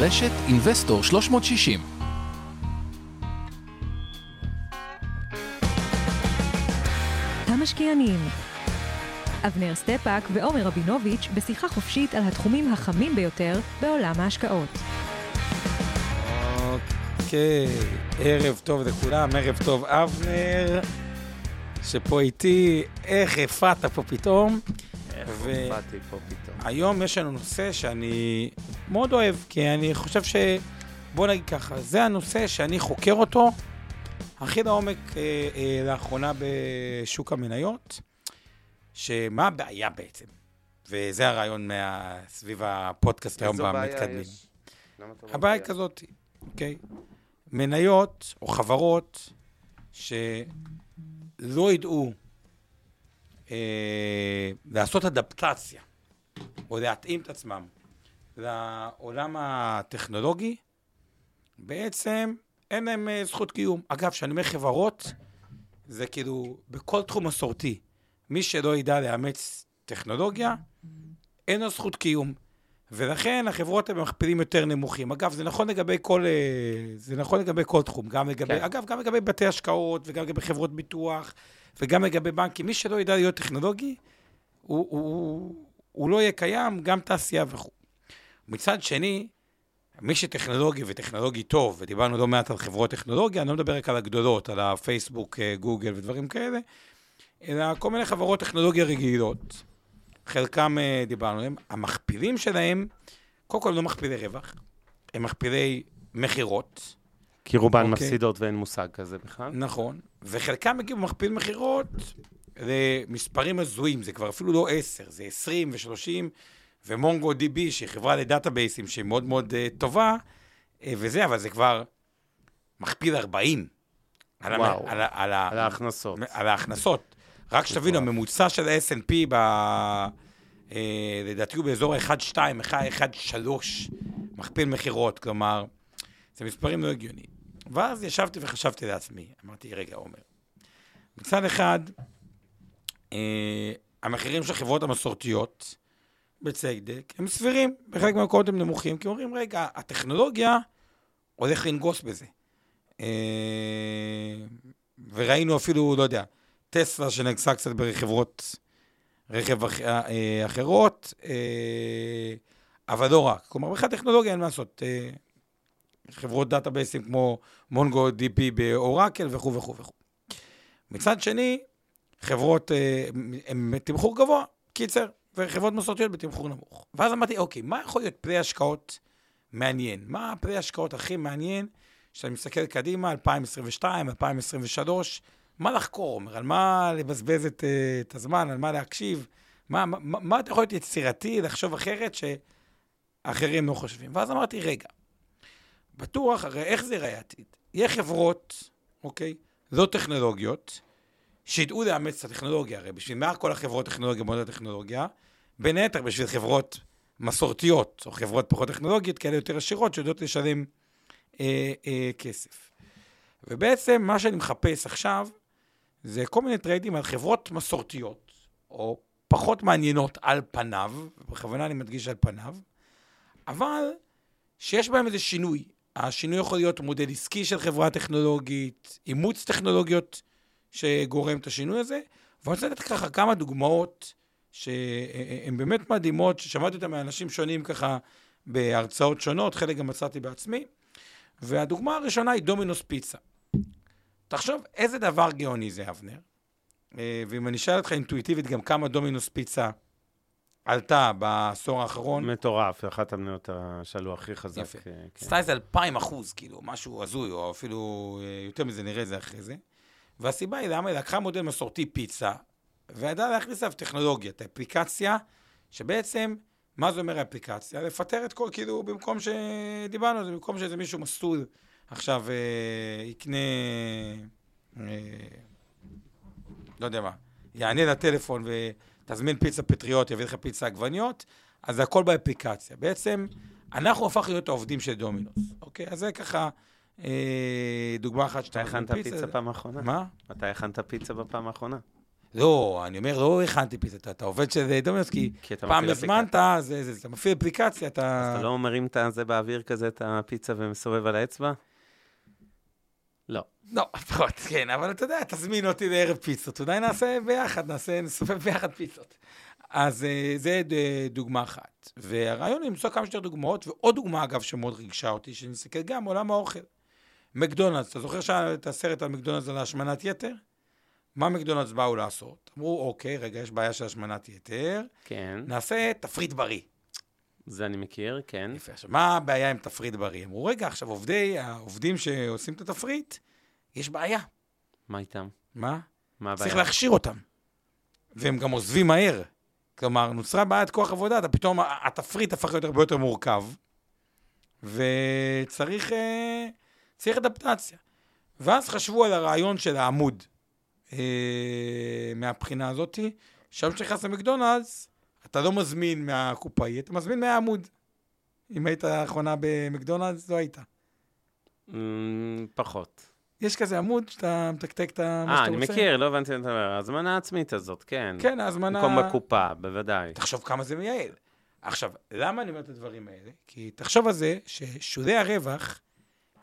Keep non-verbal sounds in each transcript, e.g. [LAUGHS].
רשת Investor 360. המשקיענים אבנר סטפאק ועומר רבינוביץ' בשיחה חופשית על התחומים החמים ביותר בעולם ההשקעות. אוקיי, ערב טוב לכולם, ערב טוב אבנר, שפה איתי, איך הופעת פה פתאום. איך ו- הופעתי פה פתאום. היום יש לנו נושא שאני מאוד אוהב, כי אני חושב ש... בוא נגיד ככה, זה הנושא שאני חוקר אותו הכי לעומק אה, אה, לאחרונה בשוק המניות, שמה הבעיה בעצם? וזה הרעיון מה... סביב הפודקאסט היום במתקדמים. אומר הבעיה היא כזאת, אוקיי? מניות או חברות שלא ידעו לעשות אדפטציה או להתאים את עצמם לעולם הטכנולוגי, בעצם אין להם אה, זכות קיום. אגב, כשאני אומר חברות, זה כאילו בכל תחום מסורתי. מי שלא ידע לאמץ טכנולוגיה, אין לו זכות קיום. ולכן החברות הן במכפילים יותר נמוכים. אגב, זה נכון לגבי כל, אה, זה נכון לגבי כל תחום. גם לגבי, כן. כן. אגב, גם לגבי בתי השקעות, וגם לגבי חברות ביטוח, וגם לגבי בנקים. מי שלא ידע להיות טכנולוגי, הוא, הוא, הוא, הוא לא יהיה קיים, גם תעשייה וכו'. מצד שני, מי שטכנולוגי וטכנולוגי טוב, ודיברנו לא מעט על חברות טכנולוגיה, אני לא מדבר רק על הגדולות, על הפייסבוק, אה, גוגל ודברים כאלה, אלא כל מיני חברות טכנולוגיה רגילות. חלקם אה, דיברנו עליהם, המכפילים שלהם, קודם כל לא מכפילי רווח, הם מכפילי מכירות, כי רובן אוקיי. מפסידות ואין מושג כזה בכלל. נכון, וחלקם הגיעו במכפיל מכירות למספרים הזויים, זה כבר אפילו לא 10, זה 20 ו-30, ומונגו דיבי, שהיא חברה לדאטאבייסים שהיא מאוד מאוד uh, טובה, uh, וזה, אבל זה כבר מכפיל 40. על, המ- וואו. על, ה- על, ה- על ההכנסות. על ההכנסות. רק שתבינו. הממוצע של ה-S&P, ב... אה, לדעתי הוא באזור ה-1.2, 1.3, מכפיל מכירות, כלומר, זה מספרים לא הגיוניים. ואז ישבתי וחשבתי לעצמי, אמרתי, רגע, עומר, מצד אחד, אה, המחירים של החברות המסורתיות, בצדק, הם סבירים, בחלק מהמקומות הם נמוכים, כי אומרים, רגע, הטכנולוגיה הולך לנגוס בזה. אה, וראינו אפילו, לא יודע, טסלה שנגסה קצת בחברות רכב אח, אה, אחרות, אה, אבל לא רק. כלומר, בכלל טכנולוגיה אין מה לעשות. אה, חברות דאטאבייסים כמו MongoDB, אורקל וכו' וכו' וכו'. מצד שני, חברות אה, הן בתמחור גבוה, קיצר, וחברות מסורתיות בתמחור נמוך. ואז אמרתי, אוקיי, מה יכול להיות טרייד השקעות מעניין? מה הטרייד השקעות הכי מעניין כשאני מסתכל קדימה, 2022, 2023, מה לחקור, אומר, על מה לבזבז את, אה, את הזמן, על מה להקשיב, מה, מה, מה מה אתה יכול להיות יצירתי, לחשוב אחרת שאחרים לא חושבים. ואז אמרתי, רגע, בטוח, הרי איך זה ייראה עתיד? יהיה חברות, אוקיי, לא טכנולוגיות, שידעו לאמץ את הטכנולוגיה, הרי בשביל מה כל החברות טכנולוגיה בונות הטכנולוגיה? בין היתר בשביל חברות מסורתיות, או חברות פחות טכנולוגיות, כאלה יותר עשירות, שיודעות לשלם אה, אה, כסף. ובעצם מה שאני מחפש עכשיו, זה כל מיני טריידים על חברות מסורתיות, או פחות מעניינות על פניו, בכוונה אני מדגיש על פניו, אבל שיש בהם איזה שינוי. השינוי יכול להיות מודל עסקי של חברה טכנולוגית, אימוץ טכנולוגיות שגורם את השינוי הזה, ואני רוצה לתת ככה כמה דוגמאות שהן באמת מדהימות, ששמעתי אותן מאנשים שונים ככה בהרצאות שונות, חלק גם מצאתי בעצמי. והדוגמה הראשונה היא דומינוס פיצה. תחשוב איזה דבר גאוני זה, אבנר. אה, ואם אני אשאל אותך אינטואיטיבית גם כמה דומינוס פיצה עלתה בעשור האחרון, מטורף, אחת המניות שעלו הכי חזק. יפה. עשתה איזה אלפיים אחוז, כאילו, משהו הזוי, או אפילו אה, יותר מזה, נראה את זה אחרי זה. והסיבה היא למה היא לקחה מודל מסורתי פיצה, וידעה להכניס אליו טכנולוגיה, את האפליקציה, שבעצם, מה זה אומר האפליקציה? לפטר את כל, כאילו, במקום שדיברנו על זה, במקום שאיזה מישהו מסטול עכשיו אה, יקנה, אה, לא יודע מה, יענה לטלפון ותזמין פיצה פטריות, יביא לך פיצה עגבניות, אז זה הכל באפליקציה. בעצם, אנחנו הפכנו להיות העובדים של דומינוס, אוקיי? אז זה ככה אה, דוגמה אחת שאתה... הכנת פיצה פעם אחרונה? מה? מתי הכנת פיצה בפעם האחרונה? לא, אני אומר, לא הכנתי פיצה, אתה, אתה עובד של דומינוס, כי כי פעם הזמנת, אתה מפעיל אפליקציה, אתה... אתה לא מרים את זה באוויר כזה, את הפיצה ומסובב על האצבע? לא. פחות, כן, אבל אתה יודע, תזמין אותי לערב פיצות, אולי נעשה ביחד, נעשה, נסובב ביחד פיצות. אז אה, זה דוגמה אחת. והרעיון הוא למצוא כמה שיותר דוגמאות, ועוד דוגמה, אגב, שמאוד ריגשה אותי, שאני מסתכל גם עולם האוכל. מקדונלדס, אתה זוכר שהיה את הסרט על מקדונלדס על השמנת יתר? מה מקדונלדס באו לעשות? אמרו, אוקיי, רגע, יש בעיה של השמנת יתר, כן, נעשה תפריט בריא. זה אני מכיר, כן. יפה. עכשיו, מה הבעיה עם תפריט בריא? אמרו, רגע, עכשיו עובדי, העובדים שעושים את התפריט, יש בעיה. מה איתם? מה? מה הבעיה? צריך להכשיר אותם. והם גם עוזבים מהר. כלומר, נוצרה בעיית כוח עבודה, אתה פתאום, התפריט הפך להיות הרבה יותר מורכב, וצריך אה, צריך אדפטציה. ואז חשבו על הרעיון של העמוד אה, מהבחינה הזאתי, שם כשנכנס למקדונלדס, אתה לא מזמין מהקופאי, אתה מזמין מהעמוד. אם היית האחרונה במקדונלדס, לא היית. אמ, פחות. יש כזה עמוד שאתה מתקתק את מה אה, שאתה אני רוצה. מכיר, לא הבנתי מה אתה אומר. ההזמנה העצמית הזאת, כן. כן, ההזמנה... במקום בקופה, בוודאי. תחשוב כמה זה מייעל. עכשיו, למה אני אומר את הדברים האלה? כי תחשוב על זה ששולי הרווח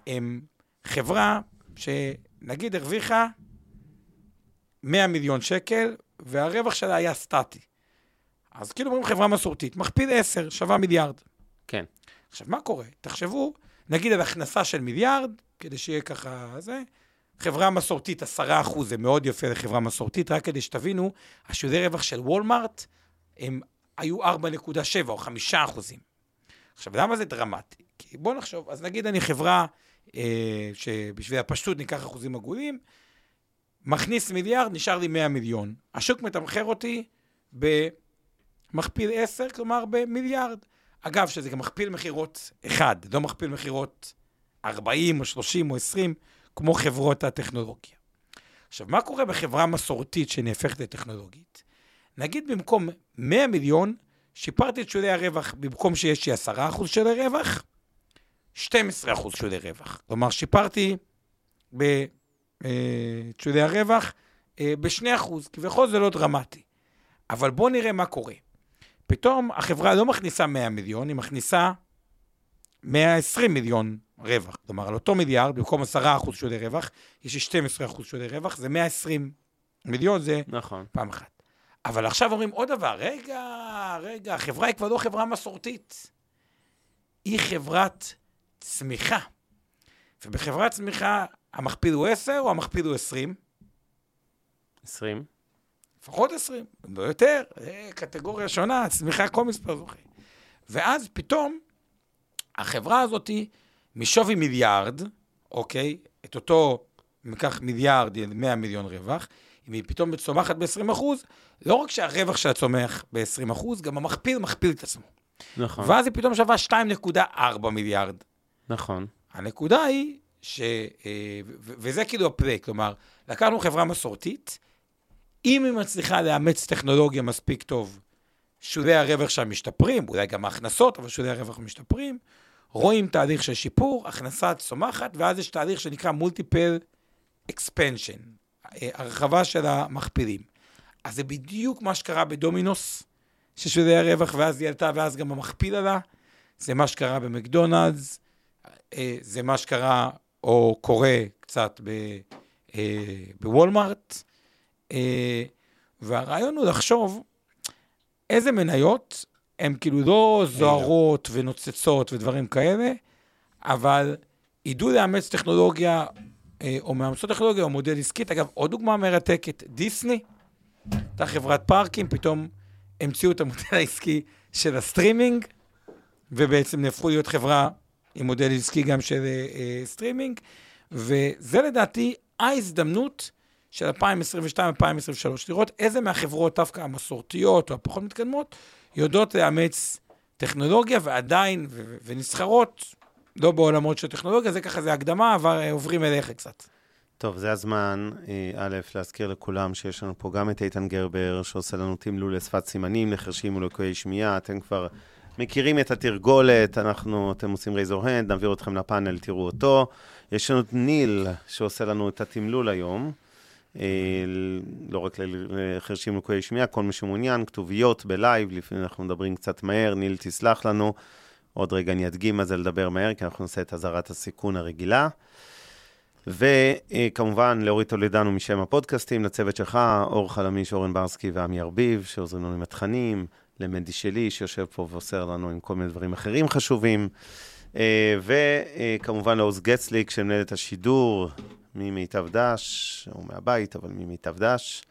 הם חברה שנגיד הרוויחה 100 מיליון שקל, והרווח שלה היה סטטי. אז כאילו אומרים חברה מסורתית, מכפיל 10, שווה מיליארד. כן. עכשיו, מה קורה? תחשבו, נגיד על הכנסה של מיליארד, כדי שיהיה ככה זה, חברה מסורתית, 10 אחוז, זה מאוד יפה לחברה מסורתית, רק כדי שתבינו, השולי רווח של וולמארט הם היו 4.7 או 5 אחוזים. עכשיו, למה זה דרמטי? כי בואו נחשוב, אז נגיד אני חברה אה, שבשביל הפשטות ניקח אחוזים עגולים, מכניס מיליארד, נשאר לי 100 מיליון. השוק מתמחר אותי במכפיל 10, כלומר במיליארד. אגב, שזה גם מכפיל מכירות אחד, לא מכפיל מכירות 40 או 30 או 20, כמו חברות הטכנולוגיה. עכשיו, מה קורה בחברה מסורתית שנהפכת לטכנולוגית? נגיד במקום 100 מיליון, שיפרתי את שולי הרווח, במקום שיש לי 10% שולי רווח, 12% שולי רווח. כלומר, שיפרתי אה, את שולי הרווח אה, ב-2%, כביכול זה לא דרמטי. אבל בואו נראה מה קורה. פתאום החברה לא מכניסה 100 מיליון, היא מכניסה 120 מיליון רווח. כלומר, על אותו מיליארד, במקום 10% שולי רווח, יש לי 12% שולי רווח, זה 120 מיליון, זה נכון. פעם אחת. אבל עכשיו אומרים עוד דבר, רגע, רגע, החברה היא כבר לא חברה מסורתית. היא חברת צמיחה. ובחברת צמיחה, המכפיל הוא 10 או המכפיל הוא 20? 20. לפחות 20, לא יותר, קטגוריה שונה, צמיחה כל מספר זוכה. ואז פתאום, החברה הזאת, משווי מיליארד, אוקיי, את אותו, אם ניקח מיליארד, 100 מיליון רווח, אם היא פתאום צומחת ב-20 אחוז, לא רק שהרווח שלה צומח ב-20 אחוז, גם המכפיל מכפיל את עצמו. נכון. ואז היא פתאום שווה 2.4 מיליארד. נכון. הנקודה היא, ש... אה, וזה כאילו הפליי, כלומר, לקחנו חברה מסורתית, אם היא מצליחה לאמץ טכנולוגיה מספיק טוב, שולי הרווח שם משתפרים, אולי גם ההכנסות, אבל שולי הרווח משתפרים, רואים תהליך של שיפור, הכנסה צומחת, ואז יש תהליך שנקרא מולטיפל אקספנשן, הרחבה של המכפילים. אז זה בדיוק מה שקרה בדומינוס, ששולי הרווח, ואז היא עלתה, ואז גם המכפיל עלה. זה מה שקרה במקדונלדס, אה, זה מה שקרה או קורה קצת אה, בוולמארט. אה, והרעיון הוא לחשוב איזה מניות הן כאילו לא זוהרות ונוצצות ודברים כאלה, אבל ידעו לאמץ טכנולוגיה, אה, או מאמצות טכנולוגיה או מודל עסקית. אגב, עוד דוגמה מרתקת, דיסני, הייתה חברת פארקים, פתאום המציאו את המודל [LAUGHS] העסקי של הסטרימינג, ובעצם נהפכו להיות חברה עם מודל עסקי גם של אה, אה, סטרימינג, וזה לדעתי ההזדמנות של 2022-2023, לראות איזה מהחברות, דווקא המסורתיות או הפחות מתקדמות, יודעות לאמץ טכנולוגיה ועדיין, ו- ונסחרות, לא בעולמות של טכנולוגיה, זה ככה, זה הקדמה, אבל אה, עוברים אליך קצת. טוב, זה הזמן, אה, א', להזכיר לכולם שיש לנו פה גם את איתן גרבר, שעושה לנו תמלול לשפת סימנים לחרשים ולקויי שמיעה. אתם כבר מכירים את התרגולת, אנחנו, אתם עושים raise your hand, נעביר אתכם לפאנל, תראו אותו. יש לנו את ניל, שעושה לנו את התמלול היום. לא רק לחרשים לקויי שמיעה, כל מי שמעוניין, כתוביות בלייב, לפעמים אנחנו מדברים קצת מהר, ניל תסלח לנו. עוד רגע אני אדגים מה זה לדבר מהר, כי אנחנו נעשה את אזהרת הסיכון הרגילה. וכמובן, לאורית טולדנו מגישת הפודקאסטים, לצוות שלך, אור חלמיש, אורן ברסקי ועמי ארביב, שעוזרים לנו עם התכנים, למדי שלי, שיושב פה ועושה לנו עם כל מיני דברים אחרים חשובים. אה, וכמובן לעוז גצליק, שמנהל את השידור ממיטב דש, או מהבית, אבל ממיטב דש.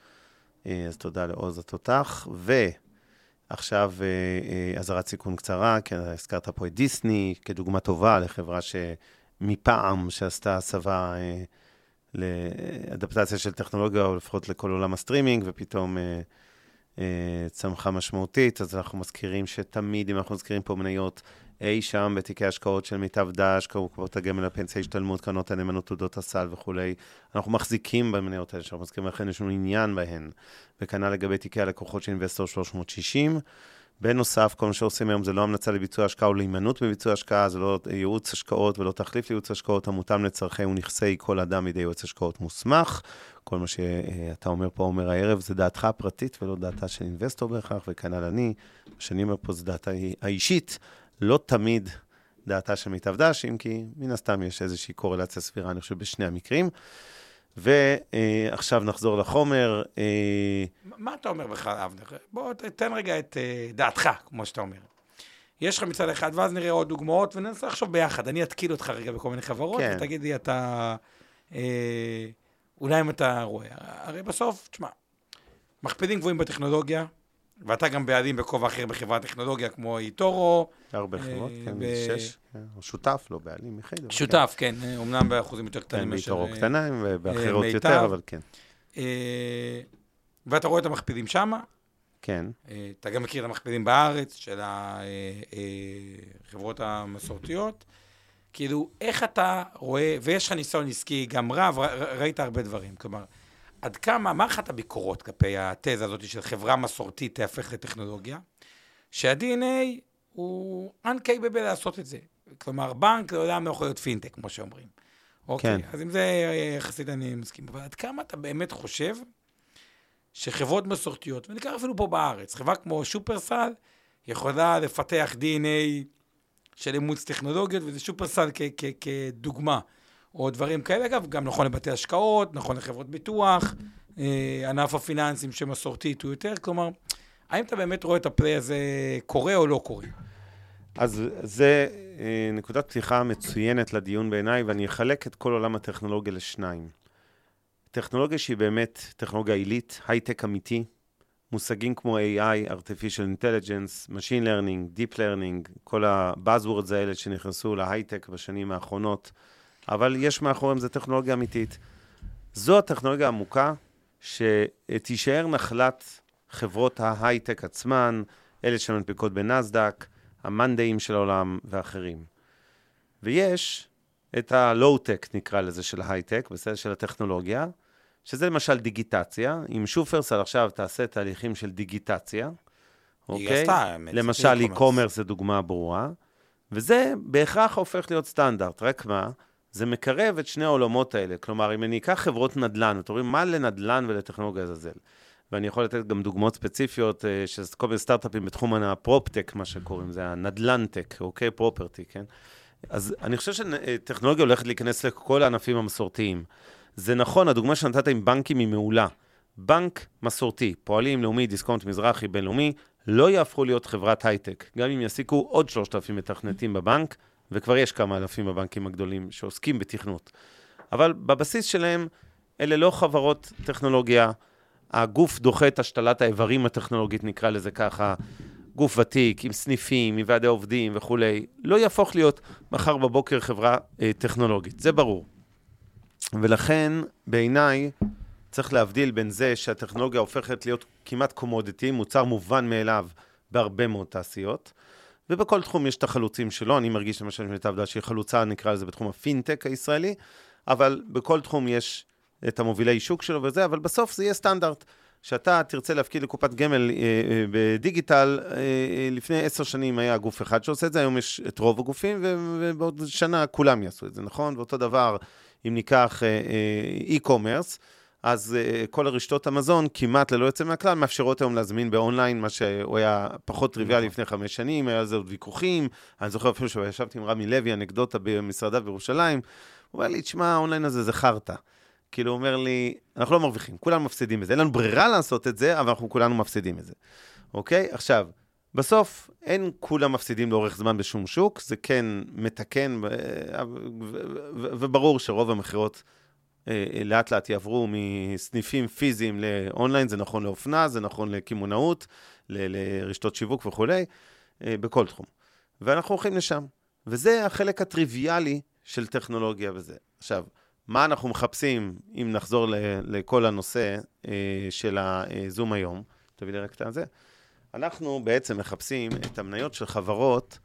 אה, אז תודה לעוז התותח. ועכשיו אה, אזהרת סיכון קצרה, כי הזכרת פה את דיסני כדוגמה טובה לחברה שמפעם שעשתה הסבה לאדפטציה של טכנולוגיה, או לפחות לכל עולם הסטרימינג, ופתאום צמחה משמעותית. אז אנחנו מזכירים שתמיד, אם אנחנו מזכירים פה מניות, אי שם בתיקי השקעות של מיטב דש, קופות הגמל, הפנסיה, השתלמות, קרנות הנאמנות, תעודות הסל וכולי. אנחנו מחזיקים במניות האלה, שאנחנו מזכירים לכן, יש לנו עניין בהן. וכנ"ל לגבי תיקי הלקוחות של אינבסטור 360. בנוסף, כל מה שעושים היום זה לא המלצה לביצוע השקעה או להימנעות מביצוע השקעה, זה לא ייעוץ השקעות ולא תחליף לייעוץ השקעות המותאם לצרכי ונכסי כל אדם בידי יועץ השקעות מוסמך. כל מה שאתה אומר פה, אומר הערב, זה דעתך הפרטית ולא דעתה של אינבסטור בהכרח, וכנ"ל אני. מה שאני אומר פה זה דעתה האישית. לא תמיד דעתה של מיטב דש, אם כי מן הסתם יש איזושהי קורלציה סבירה, אני חושב, בשני המקרים. ועכשיו נחזור לחומר. אה, מה אתה אומר בכלל, אבנר? בוא תן רגע את אה, דעתך, כמו שאתה אומר. יש לך מצד אחד, ואז נראה עוד דוגמאות, וננסה לחשוב ביחד. אני אתקיל אותך רגע בכל מיני חברות, כן. ותגיד לי, אתה... אה, אולי אם אתה רואה. הרי בסוף, תשמע, מכפילים גבוהים בטכנולוגיה, ואתה גם בעלים בכובע אחר בחברת טכנולוגיה כמו איטורו. הרבה חברות, אה, כן, שש. כן, שותף, לא בעלים, יחיד. שותף, כן, אמנם באחוזים יותר קטנים. כן, באיטורו קטנה, ובאחרות יותר, אבל כן. אה, ואתה רואה את המכפילים שם. כן. אה, אתה גם מכיר את המכפילים בארץ של החברות המסורתיות. כאילו, איך אתה רואה, ויש לך ניסיון עסקי גם רב, ראית הרבה דברים. כלומר, עד כמה, מה אחת הביקורות כלפי התזה הזאת של חברה מסורתית תהפך לטכנולוגיה? שה-DNA הוא uncapable לעשות את זה. כלומר, בנק לעולם לא יכול להיות פינטק, כמו שאומרים. אוקיי, כן. אז עם זה יחסית אני מסכים. אבל עד כמה אתה באמת חושב שחברות מסורתיות, וניקח אפילו פה בארץ, חברה כמו שופרסל, יכולה לפתח DNA של אימוץ טכנולוגיות, וזה שופרסל כדוגמה. או דברים כאלה. אגב, גם נכון לבתי השקעות, נכון לחברות ביטוח, אה, ענף הפיננסים שמסורתית הוא יותר, כלומר, האם אתה באמת רואה את הפליי הזה קורה או לא קורה? אז זה אה, נקודת פתיחה מצוינת לדיון בעיניי, ואני אחלק את כל עולם הטכנולוגיה לשניים. טכנולוגיה שהיא באמת טכנולוגיה עילית, הייטק אמיתי, מושגים כמו AI, artificial intelligence, machine learning, deep learning, כל ה-buzzwords האלה שנכנסו להייטק בשנים האחרונות, אבל יש מאחוריהם, זו טכנולוגיה אמיתית. זו הטכנולוגיה העמוקה שתישאר נחלת חברות ההייטק עצמן, אלה שמנפיקות בנסדק, המאנדאים של העולם ואחרים. ויש את הלואו-טק, נקרא לזה, של ההייטק, בסדר? של הטכנולוגיה, שזה למשל דיגיטציה. אם שופרסל עכשיו תעשה תהליכים של דיגיטציה, אוקיי? עשתה, למשל, e-commerce זה דוגמה ברורה, וזה בהכרח הופך להיות סטנדרט, רק מה? זה מקרב את שני העולמות האלה. כלומר, אם אני אקח חברות נדל"ן, אתם רואים, מה לנדל"ן ולטכנולוגיה לזלזל? ואני יכול לתת גם דוגמאות ספציפיות אה, של כל מיני סטארט-אפים בתחום הפרופטק, מה שקוראים, זה הנדל"נטק, אוקיי? פרופרטי, כן? אז אני חושב שטכנולוגיה הולכת להיכנס לכל הענפים המסורתיים. זה נכון, הדוגמה שנתת עם בנקים היא מעולה. בנק מסורתי, פועלים, לאומי, דיסקונט, מזרחי, בינלאומי, לא יהפכו להיות חברת הייטק. גם אם יעסיקו עוד 3,000 מתכנתים בבנק, וכבר יש כמה אלפים בבנקים הגדולים שעוסקים בתכנות. אבל בבסיס שלהם, אלה לא חברות טכנולוגיה. הגוף דוחה את השתלת האיברים הטכנולוגית, נקרא לזה ככה, גוף ותיק, עם סניפים, עם ועדי עובדים וכולי, לא יהפוך להיות מחר בבוקר חברה אה, טכנולוגית, זה ברור. ולכן, בעיניי, צריך להבדיל בין זה שהטכנולוגיה הופכת להיות כמעט קומודיטי, מוצר מובן מאליו בהרבה מאוד תעשיות, ובכל תחום יש את החלוצים שלו, אני מרגיש למשל שמיטב דעת שהיא חלוצה, נקרא לזה בתחום הפינטק הישראלי, אבל בכל תחום יש את המובילי שוק שלו וזה, אבל בסוף זה יהיה סטנדרט. שאתה תרצה להפקיד לקופת גמל אה, אה, בדיגיטל, אה, אה, לפני עשר שנים היה גוף אחד שעושה את זה, היום יש את רוב הגופים, ובעוד שנה כולם יעשו את זה, נכון? ואותו דבר, אם ניקח אה, אה, e-commerce, אז uh, כל הרשתות המזון, כמעט ללא יוצא מהכלל, מאפשרות היום להזמין באונליין, מה שהוא היה פחות טריוויאלי נכון. לפני חמש שנים, היה על זה עוד ויכוחים. אני זוכר אפילו שישבתי עם רמי לוי, אנקדוטה במשרדיו בירושלים, הוא אומר לי, תשמע, האונליין הזה זה חרטא. כאילו, הוא אומר לי, אנחנו לא מרוויחים, כולנו מפסידים בזה. אין לנו ברירה לעשות את זה, אבל אנחנו כולנו מפסידים את זה. אוקיי? עכשיו, בסוף, אין כולם מפסידים לאורך זמן בשום שוק, זה כן מתקן, ו- וברור שרוב המכירות אה, לאט לאט יעברו מסניפים פיזיים לאונליין, זה נכון לאופנה, זה נכון לקמעונאות, לרשתות שיווק וכולי, אה, בכל תחום. ואנחנו הולכים לשם. וזה החלק הטריוויאלי של טכנולוגיה וזה. עכשיו, מה אנחנו מחפשים, אם נחזור לכל הנושא אה, של הזום היום, תביא לי רק את זה. אנחנו בעצם מחפשים את המניות של חברות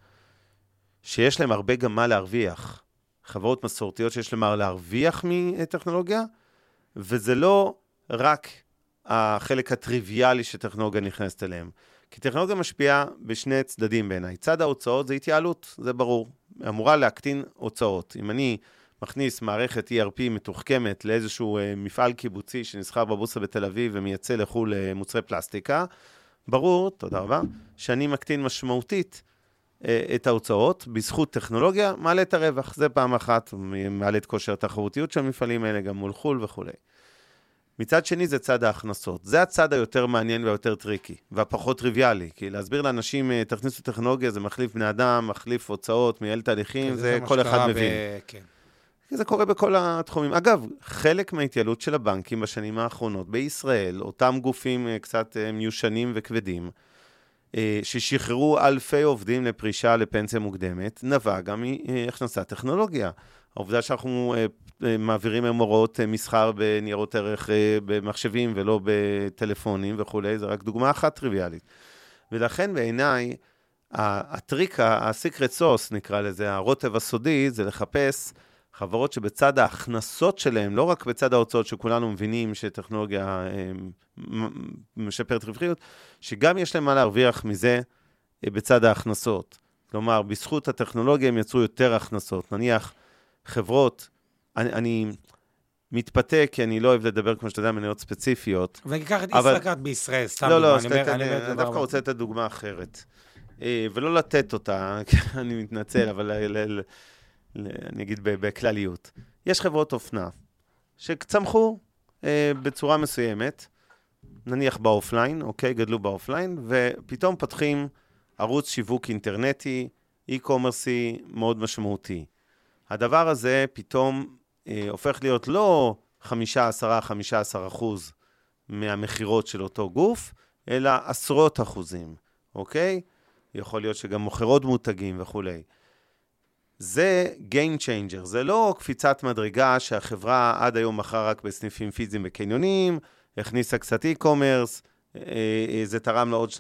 שיש להן הרבה גם מה להרוויח. חברות מסורתיות שיש להן מה להרוויח מטכנולוגיה, וזה לא רק החלק הטריוויאלי שטכנולוגיה נכנסת אליהם. כי טכנולוגיה משפיעה בשני צדדים בעיניי. צד ההוצאות זה התייעלות, זה ברור. אמורה להקטין הוצאות. אם אני מכניס מערכת ERP מתוחכמת לאיזשהו אה, מפעל קיבוצי שנסחר בבורסה בתל אביב ומייצא לחו"ל אה, מוצרי פלסטיקה, ברור, תודה רבה, שאני מקטין משמעותית את ההוצאות, בזכות טכנולוגיה, מעלה את הרווח. זה פעם אחת, מעלה את כושר התחרותיות של המפעלים האלה, גם מול חו"ל וכולי. מצד שני זה צד ההכנסות. זה הצד היותר מעניין והיותר טריקי, והפחות טריוויאלי. כי להסביר לאנשים, אה, תכניסו טכנולוגיה, זה מחליף בני אדם, מחליף הוצאות, מייעל תהליכים, זה, זה כל אחד בעיקרון מבין. ב- כן. זה קורה בכל התחומים. אגב, חלק מההתייעלות של הבנקים בשנים האחרונות בישראל, אותם גופים אה, קצת אה, מיושנים וכבדים, אה, ששחררו אלפי עובדים לפרישה לפנסיה מוקדמת, נבע גם מהכנסת טכנולוגיה. העובדה שאנחנו אה, אה, מעבירים היום הוראות אה, מסחר בניירות ערך אה, במחשבים ולא בטלפונים וכולי, זה רק דוגמה אחת טריוויאלית. ולכן בעיניי, הטריק, ה-secret sauce נקרא לזה, הרוטב הסודי, זה לחפש חברות שבצד ההכנסות שלהן, לא רק בצד ההוצאות שכולנו מבינים שטכנולוגיה אה, מ- משפרת רווחיות, שגם יש להם מה להרוויח מזה אה, בצד ההכנסות. כלומר, בזכות הטכנולוגיה הם יצרו יותר הכנסות. נניח, חברות, אני, אני מתפתה, כי אני לא אוהב לדבר, כמו שאתה יודע, מניות ספציפיות. ואני אקח את אבל- ישראכרט בישראל, סתם לא, לא, אני אומר- אני אני דבר- דווקא רוצה לתת דוגמה אחרת. אה, ולא לתת אותה, [LAUGHS] אני מתנצל, אבל אני אגיד בכלליות. יש חברות אופנה שצמחו אה, בצורה מסוימת, נניח ב offline, אוקיי? גדלו ב offline, ופתאום פותחים ערוץ שיווק אינטרנטי, e-commerceי מאוד משמעותי. הדבר הזה פתאום אה, הופך להיות לא 5, 10, 15 אחוז מהמכירות של אותו גוף, אלא עשרות אחוזים, אוקיי? יכול להיות שגם מוכר עוד מותגים וכולי. זה Game Changer, זה לא קפיצת מדרגה שהחברה עד היום מכרה רק בסניפים פיזיים בקניונים, הכניסה קצת e-commerce, אה, אה, זה תרם לה עוד 2-3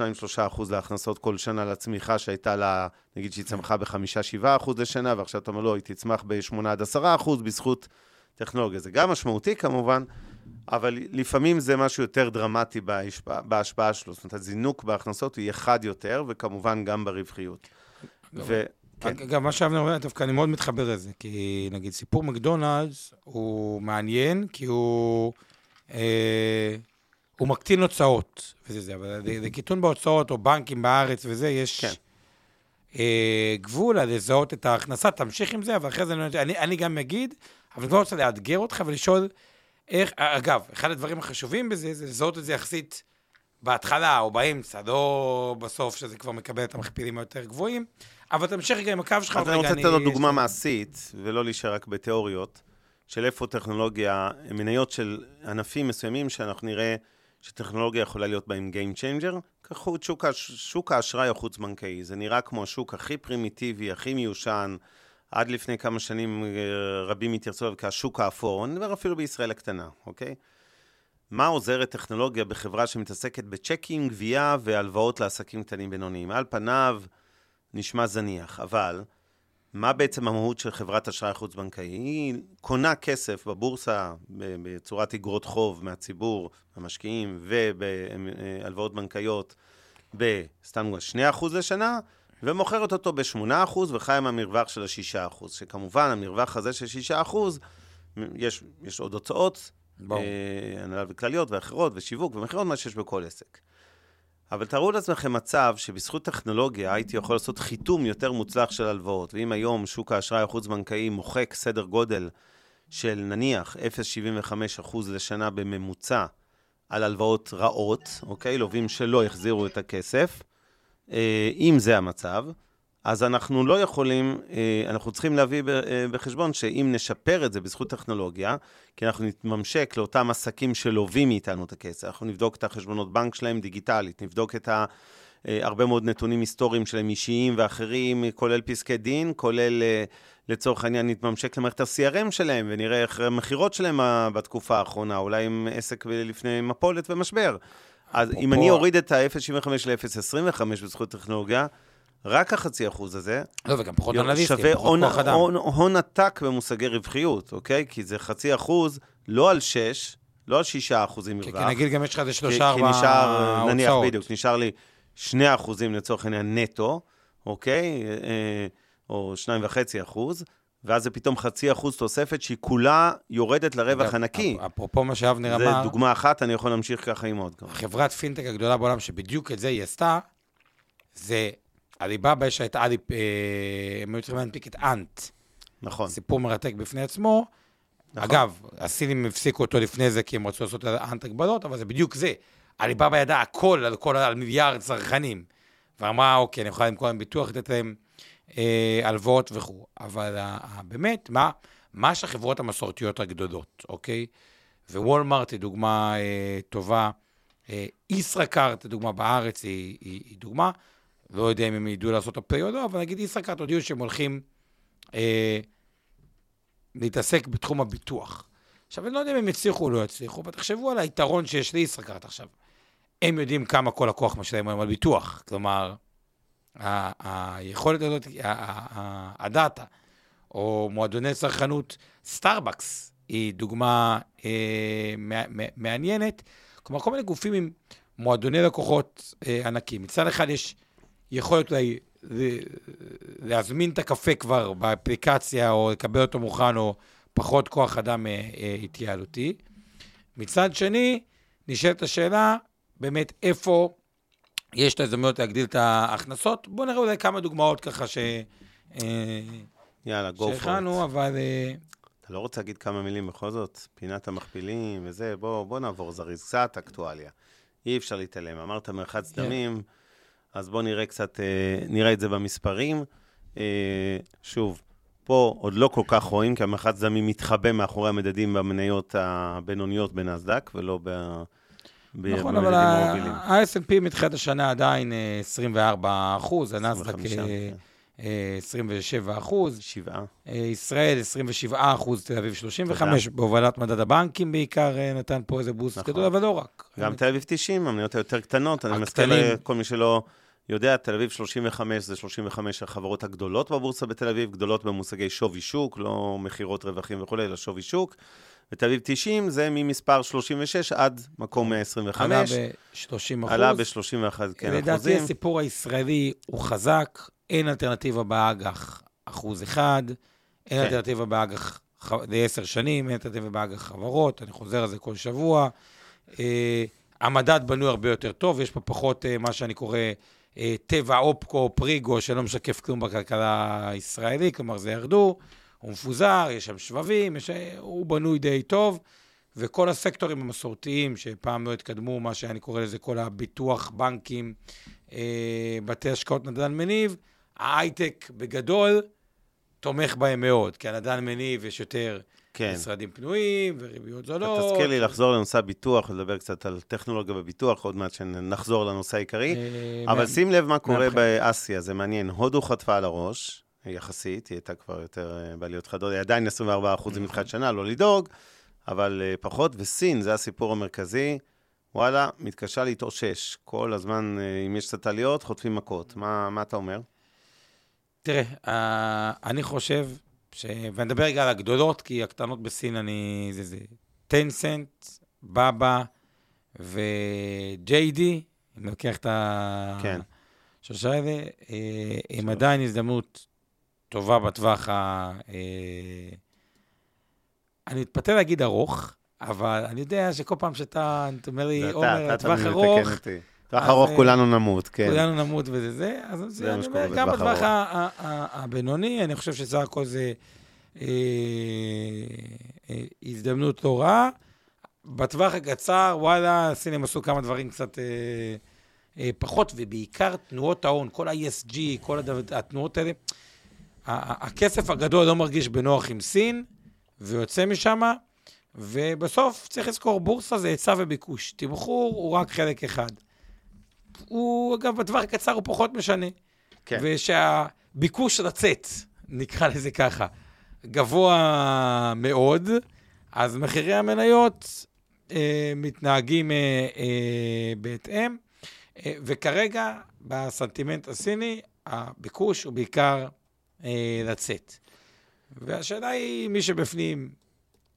אחוז להכנסות כל שנה לצמיחה שהייתה לה, נגיד שהיא צמחה ב-5-7 אחוז לשנה, ועכשיו אתה אומר לא, היא תצמח ב-8 עד 10 אחוז בזכות טכנולוגיה. זה גם משמעותי כמובן, אבל לפעמים זה משהו יותר דרמטי בהשפעה, בהשפעה שלו. זאת אומרת, הזינוק בהכנסות יהיה חד יותר, וכמובן גם ברווחיות. ו... כן. גם מה שאבנר אומר, דווקא אני מאוד מתחבר לזה, כי נגיד סיפור מקדונלדס הוא מעניין, כי הוא, אה, הוא מקטין הוצאות, וזה זה, אבל לקיטון בהוצאות, או בנקים בארץ וזה, יש כן. אה, גבול על לזהות את ההכנסה, תמשיך עם זה, אבל אחרי זה אני, אני, אני גם אגיד, אבל אני כבר רוצה לאתגר אותך ולשאול איך, אגב, אחד הדברים החשובים בזה, זה לזהות את זה יחסית בהתחלה או באמצע, לא בסוף, שזה כבר מקבל את המכפילים היותר גבוהים, אבל תמשיך רגע עם הקו שלך. אז אני רוצה לתת לו דוגמה מעשית, ולא להישאר רק בתיאוריות, של איפה טכנולוגיה, מניות של ענפים מסוימים שאנחנו נראה שטכנולוגיה יכולה להיות בהם Game Changer. קחו את שוק, שוק האשראי החוץ-בנקאי, זה נראה כמו השוק הכי פרימיטיבי, הכי מיושן. עד לפני כמה שנים אה, רבים התייחסו אליו כשוק האפור, אני מדבר אפילו בישראל הקטנה, אוקיי? מה עוזרת טכנולוגיה בחברה שמתעסקת בצ'קים, גבייה והלוואות לעסקים קטנים בינוניים? על פניו נשמע זניח, אבל מה בעצם המהות של חברת אשראי חוץ-בנקאי? היא קונה כסף בבורסה בצורת אגרות חוב מהציבור, המשקיעים, ובהלוואות בנקאיות בסתם 2% לשנה, ומוכרת אותו ב-8% וחיה מהמרווח של ה-6%, שכמובן המרווח הזה של 6%, יש, יש עוד הוצאות ברור. אה, הנהלה וכלליות ואחרות, ושיווק ומכירות, מה שיש בכל עסק. אבל תארו לעצמכם מצב שבזכות טכנולוגיה הייתי יכול לעשות חיתום יותר מוצלח של הלוואות, ואם היום שוק האשראי החוץ-בנקאי מוחק סדר גודל של נניח 0.75% לשנה בממוצע על הלוואות רעות, אוקיי? לווים שלא החזירו את הכסף, אה, אם זה המצב, אז אנחנו לא יכולים, אה, אנחנו צריכים להביא אה, בחשבון שאם נשפר את זה בזכות טכנולוגיה, כי אנחנו נתממשק לאותם עסקים שלווים מאיתנו את הכסף, אנחנו נבדוק את החשבונות בנק שלהם דיגיטלית, נבדוק את ה... אה, הרבה מאוד נתונים היסטוריים שלהם, אישיים ואחרים, כולל פסקי דין, כולל לצורך העניין נתממשק למערכת ה-CRM שלהם, ונראה איך המכירות שלהם בתקופה האחרונה, אולי עם עסק לפני מפולת ומשבר. אז אם אני אוריד את ה-0.75 ל-0.25 בזכות טכנולוגיה, רק החצי אחוז הזה, לא, וגם פחות אנליסטים, שווה הון. הון, הון עתק במושגי רווחיות, אוקיי? כי זה חצי אחוז, לא על 6, לא על 6 אחוזים כי מרווח. כי נגיד גם יש לך איזה כי- שלושה, כי ארבע נשאר, נניח, הוצאות. בדיוק, נשאר לי 2 אחוזים לצורך העניין נטו, אוקיי? אה, או 2.5 אחוז, ואז זה פתאום חצי אחוז תוספת שהיא כולה יורדת לרווח אגב, הנקי. אפ- אפרופו מה שאבנר זה אמר, דוגמה אחת, אני יכול להמשיך ככה עם עוד. חברת פינטק הגדולה בעולם, שבדיוק את זה היא עשתה, זה עליבאבא, יש את עלי, אה, הם היו צריכים להנפיק את אנט. נכון. סיפור מרתק בפני עצמו. נכון. אגב, הסינים הפסיקו אותו לפני זה כי הם רצו לעשות אנט הגבלות, אבל זה בדיוק זה. עליבאבא ידעה הכל על, כל, על מיליארד צרכנים. ואמרה, אוקיי, אני יכולה למכור להם ביטוח, לתת להם אה, הלוואות וכו'. אבל ה- ה- באמת, מה, מה שהחברות המסורתיות הגדולות, אוקיי? ווולמארט היא דוגמה אה, טובה. אה, ישראכרט, לדוגמה, בארץ היא, היא, היא דוגמה. לא יודע אם הם ידעו לעשות את זה happy או לא, אבל נגיד ישראכרט הודיעו שהם הולכים אה, להתעסק בתחום הביטוח. עכשיו, אני לא יודע אם הם יצליחו או לא יצליחו, אבל תחשבו על היתרון שיש לישראכרט עכשיו. הם יודעים כמה כל לקוח משלם היום על ביטוח. כלומר, היכולת הזאת, הדאטה, או מועדוני צרכנות, סטארבקס היא דוגמה אה, מע- מע- מעניינת. כלומר, כל מיני גופים עם מועדוני לקוחות אה, ענקים. מצד אחד יש יכולת אולי ל- להזמין את הקפה כבר באפליקציה, או לקבל אותו מוכן, או פחות כוח אדם אה, אה, התייעלותי. מצד שני, נשאלת השאלה, באמת, איפה יש את ההזדמנויות להגדיל את ההכנסות? בואו נראה אולי כמה דוגמאות ככה ש... אה, יאללה, go for שהכנו. אבל... אתה לא רוצה להגיד כמה מילים בכל זאת? פינת המכפילים וזה, בוא, בוא נעבור זריז, קצת אקטואליה. אי אפשר להתעלם. אמרת מרחץ כן. דמים, אז בוא נראה קצת, אה, נראה את זה במספרים. אה, שוב, פה עוד לא כל כך רואים, כי המרחץ דמים מתחבא מאחורי המדדים במניות הבינוניות בנסדק, ולא ב... ב- נכון, אבל. ה-S&P מתחילת השנה עדיין אה, 24 אחוז, הנסדק 25, אה, כן. אה, 27 אחוז, שבעה. אה, ישראל 27 אחוז, תל אביב 35, בהובלת מדד הבנקים בעיקר אה, נתן פה איזה בוסט נכון. גדול, אבל לא רק. גם תל אביב 90, המניות היותר קטנות. אני מזכיר הקטנים. לכל מי שלא יודע, תל אביב 35 זה 35 החברות הגדולות בבורסה בתל אביב, גדולות במושגי שווי שוק, לא מכירות רווחים וכולי, אלא שווי שוק. ותל אביב 90 זה ממספר 36 עד מקום 125. עלה ב-30 אחוז. עלה ב-31 כן, לדעתי אחוזים. הסיפור הישראלי הוא חזק, אין אלטרנטיבה באג"ח אחוז אחד, אין כן. אלטרנטיבה באג"ח לעשר שנים, אין אלטרנטיבה באג"ח חברות, אני חוזר על זה כל שבוע. אה, המדד בנוי הרבה יותר טוב, יש פה פחות אה, מה שאני קורא אה, טבע אופקו, פריגו, שלא משקף כלום בכלכלה הישראלית, כלומר זה ירדו, הוא מפוזר, יש שם שבבים, יש, הוא בנוי די טוב. וכל הסקטורים המסורתיים שפעם לא התקדמו, מה שאני קורא לזה כל הביטוח, בנקים, אה, בתי השקעות נדל"ן מניב, ההייטק בגדול תומך בהם מאוד, כי הנדל"ן מניב יש יותר כן. משרדים פנויים וריביות זולות. תזכיר לי לחזור לנושא הביטוח, לדבר קצת על טכנולוגיה בביטוח, עוד מעט שנחזור לנושא העיקרי. אה, אבל מה- שים לב מה קורה מהבחינה. באסיה, זה מעניין. הודו חטפה על הראש, יחסית, היא הייתה כבר יותר אה, בעליות חדות, היא עדיין 24 אחוזים מתחילת שנה, לא לדאוג, אבל אה, פחות, וסין, זה הסיפור המרכזי, וואלה, מתקשה להתאושש. כל הזמן, אם יש קצת עליות, חוטפים מכות. מה, מה אתה אומר? תראה, אה, אני חושב, ש... ואני אדבר רגע על הגדולות, כי הקטנות בסין אני... זה זה. טנסנט, בבא ו-JD, אני לוקח את ה... כן. שלושה האלה, אה, הם. עדיין הזדמנות טובה בטווח ה... אה, אני מתפתה להגיד ארוך, אבל אני יודע שכל פעם שאתה, אתה אומר לי, עומר, תמיד ארוך. טווח ארוך אה, כולנו נמות, כן. כולנו נמות וזה זה, אז זה אני אומר, גם בטווח הבינוני, אני חושב שסך הכל זה אה, אה, הזדמנות לא רעה. בטווח הקצר, וואלה, הסינים עשו כמה דברים קצת פחות, ובעיקר תנועות ההון, כל ה-ESG, כל התנועות האלה, הכסף הגדול לא מרגיש בנוח עם סין, ויוצא משם, ובסוף צריך לזכור, בורסה זה היצע וביקוש. תמחור הוא רק חלק אחד. הוא, אגב, בטווח הקצר הוא פחות משנה. כן. ושהביקוש לצאת, נקרא לזה ככה, גבוה מאוד, אז מחירי המניות אה, מתנהגים אה, אה, בהתאם, אה, וכרגע, בסנטימנט הסיני, הביקוש הוא בעיקר אה, לצאת. והשאלה היא, מי שבפנים...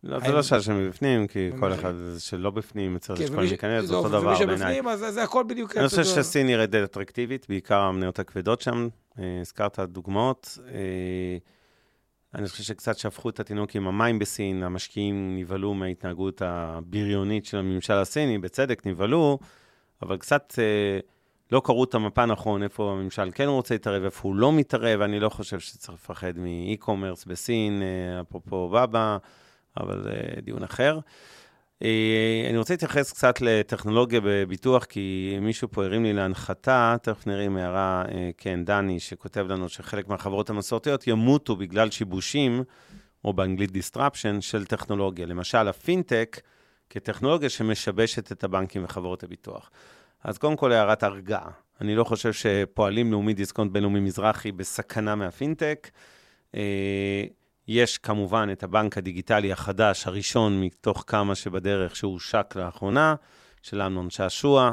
לא, זה לא שאלה שמבפנים, כי כל ומי- אחד שלא בפנים צריך כן, לשקול ומי להיכנס, זה אותו דבר ומי בעיניי. שבפנים, אז זה הכל בדיוק... אני חושב. שסין נראית אטרקטיבית, בעיקר המניות הכבדות שם. אה, הזכרת דוגמאות. אה, אני חושב שקצת שפכו את התינוק עם המים בסין, המשקיעים נבהלו מההתנהגות הבריונית של הממשל הסיני, בצדק נבהלו, אבל קצת אה, לא קראו את המפה נכון, איפה הממשל כן רוצה להתערב, איפה הוא לא מתערב, אני לא חושב שצריך לפחד מאי-קומרס בסין, אפרופו בבא, אבל אה, דיון אחר. אה, אני רוצה להתייחס קצת לטכנולוגיה בביטוח, כי מישהו פה הרים לי להנחתה, תכף נראה עם הערה, אה, כן, דני, שכותב לנו שחלק מהחברות המסורתיות ימותו בגלל שיבושים, או באנגלית disruption, של טכנולוגיה. למשל, הפינטק, כטכנולוגיה שמשבשת את הבנקים וחברות הביטוח. אז קודם כל, הערת הרגעה. אני לא חושב שפועלים לאומי דיסקונט בינלאומי מזרחי בסכנה מהפינטק. יש כמובן את הבנק הדיגיטלי החדש, הראשון מתוך כמה שבדרך, שהושק לאחרונה, של אמנון שעשוע.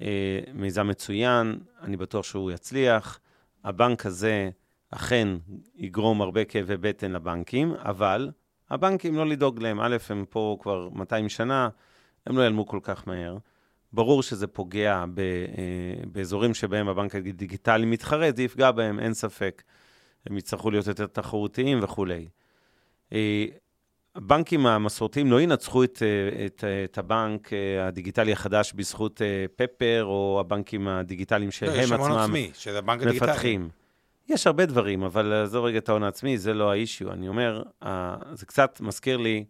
אה, מיזם מצוין, אני בטוח שהוא יצליח. הבנק הזה אכן יגרום הרבה כאבי בטן לבנקים, אבל הבנקים לא לדאוג להם. א', הם פה כבר 200 שנה, הם לא ייעלמו כל כך מהר. ברור שזה פוגע אה, באזורים שבהם הבנק הדיגיטלי מתחרה, זה יפגע בהם, אין ספק. הם יצטרכו להיות יותר תחרותיים וכולי. אה, הבנקים המסורתיים לא ינצחו את, אה, את, אה, את הבנק הדיגיטלי החדש בזכות פפר, או הבנקים הדיגיטליים לא, שהם המון עצמם עצמי, שזה הבנק הדיגיטלי. מפתחים. יש הרבה דברים, אבל עזוב רגע את ההון העצמי, זה לא האישיו. אני אומר, זה קצת מזכיר לי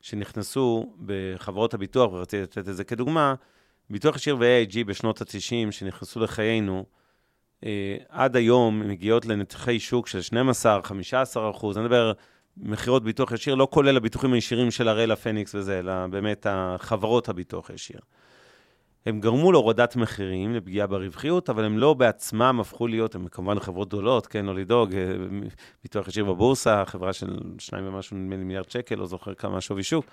שנכנסו בחברות הביטוח, ורציתי לתת את זה כדוגמה, ביטוח ישיר ו-AIG בשנות ה-90, שנכנסו לחיינו, עד היום מגיעות לנתחי שוק של 12-15 אחוז. אני מדבר, מכירות ביטוח ישיר, לא כולל הביטוחים הישירים של הראל הפניקס וזה, אלא באמת החברות הביטוח הישיר. הם גרמו להורדת מחירים, לפגיעה ברווחיות, אבל הם לא בעצמם הפכו להיות, הם כמובן חברות גדולות, כן, לא לדאוג, אה, ביטוח ישיר בבורסה, חברה של שניים ומשהו, נדמה לי מיליארד שקל, לא זוכר כמה שווי שוק.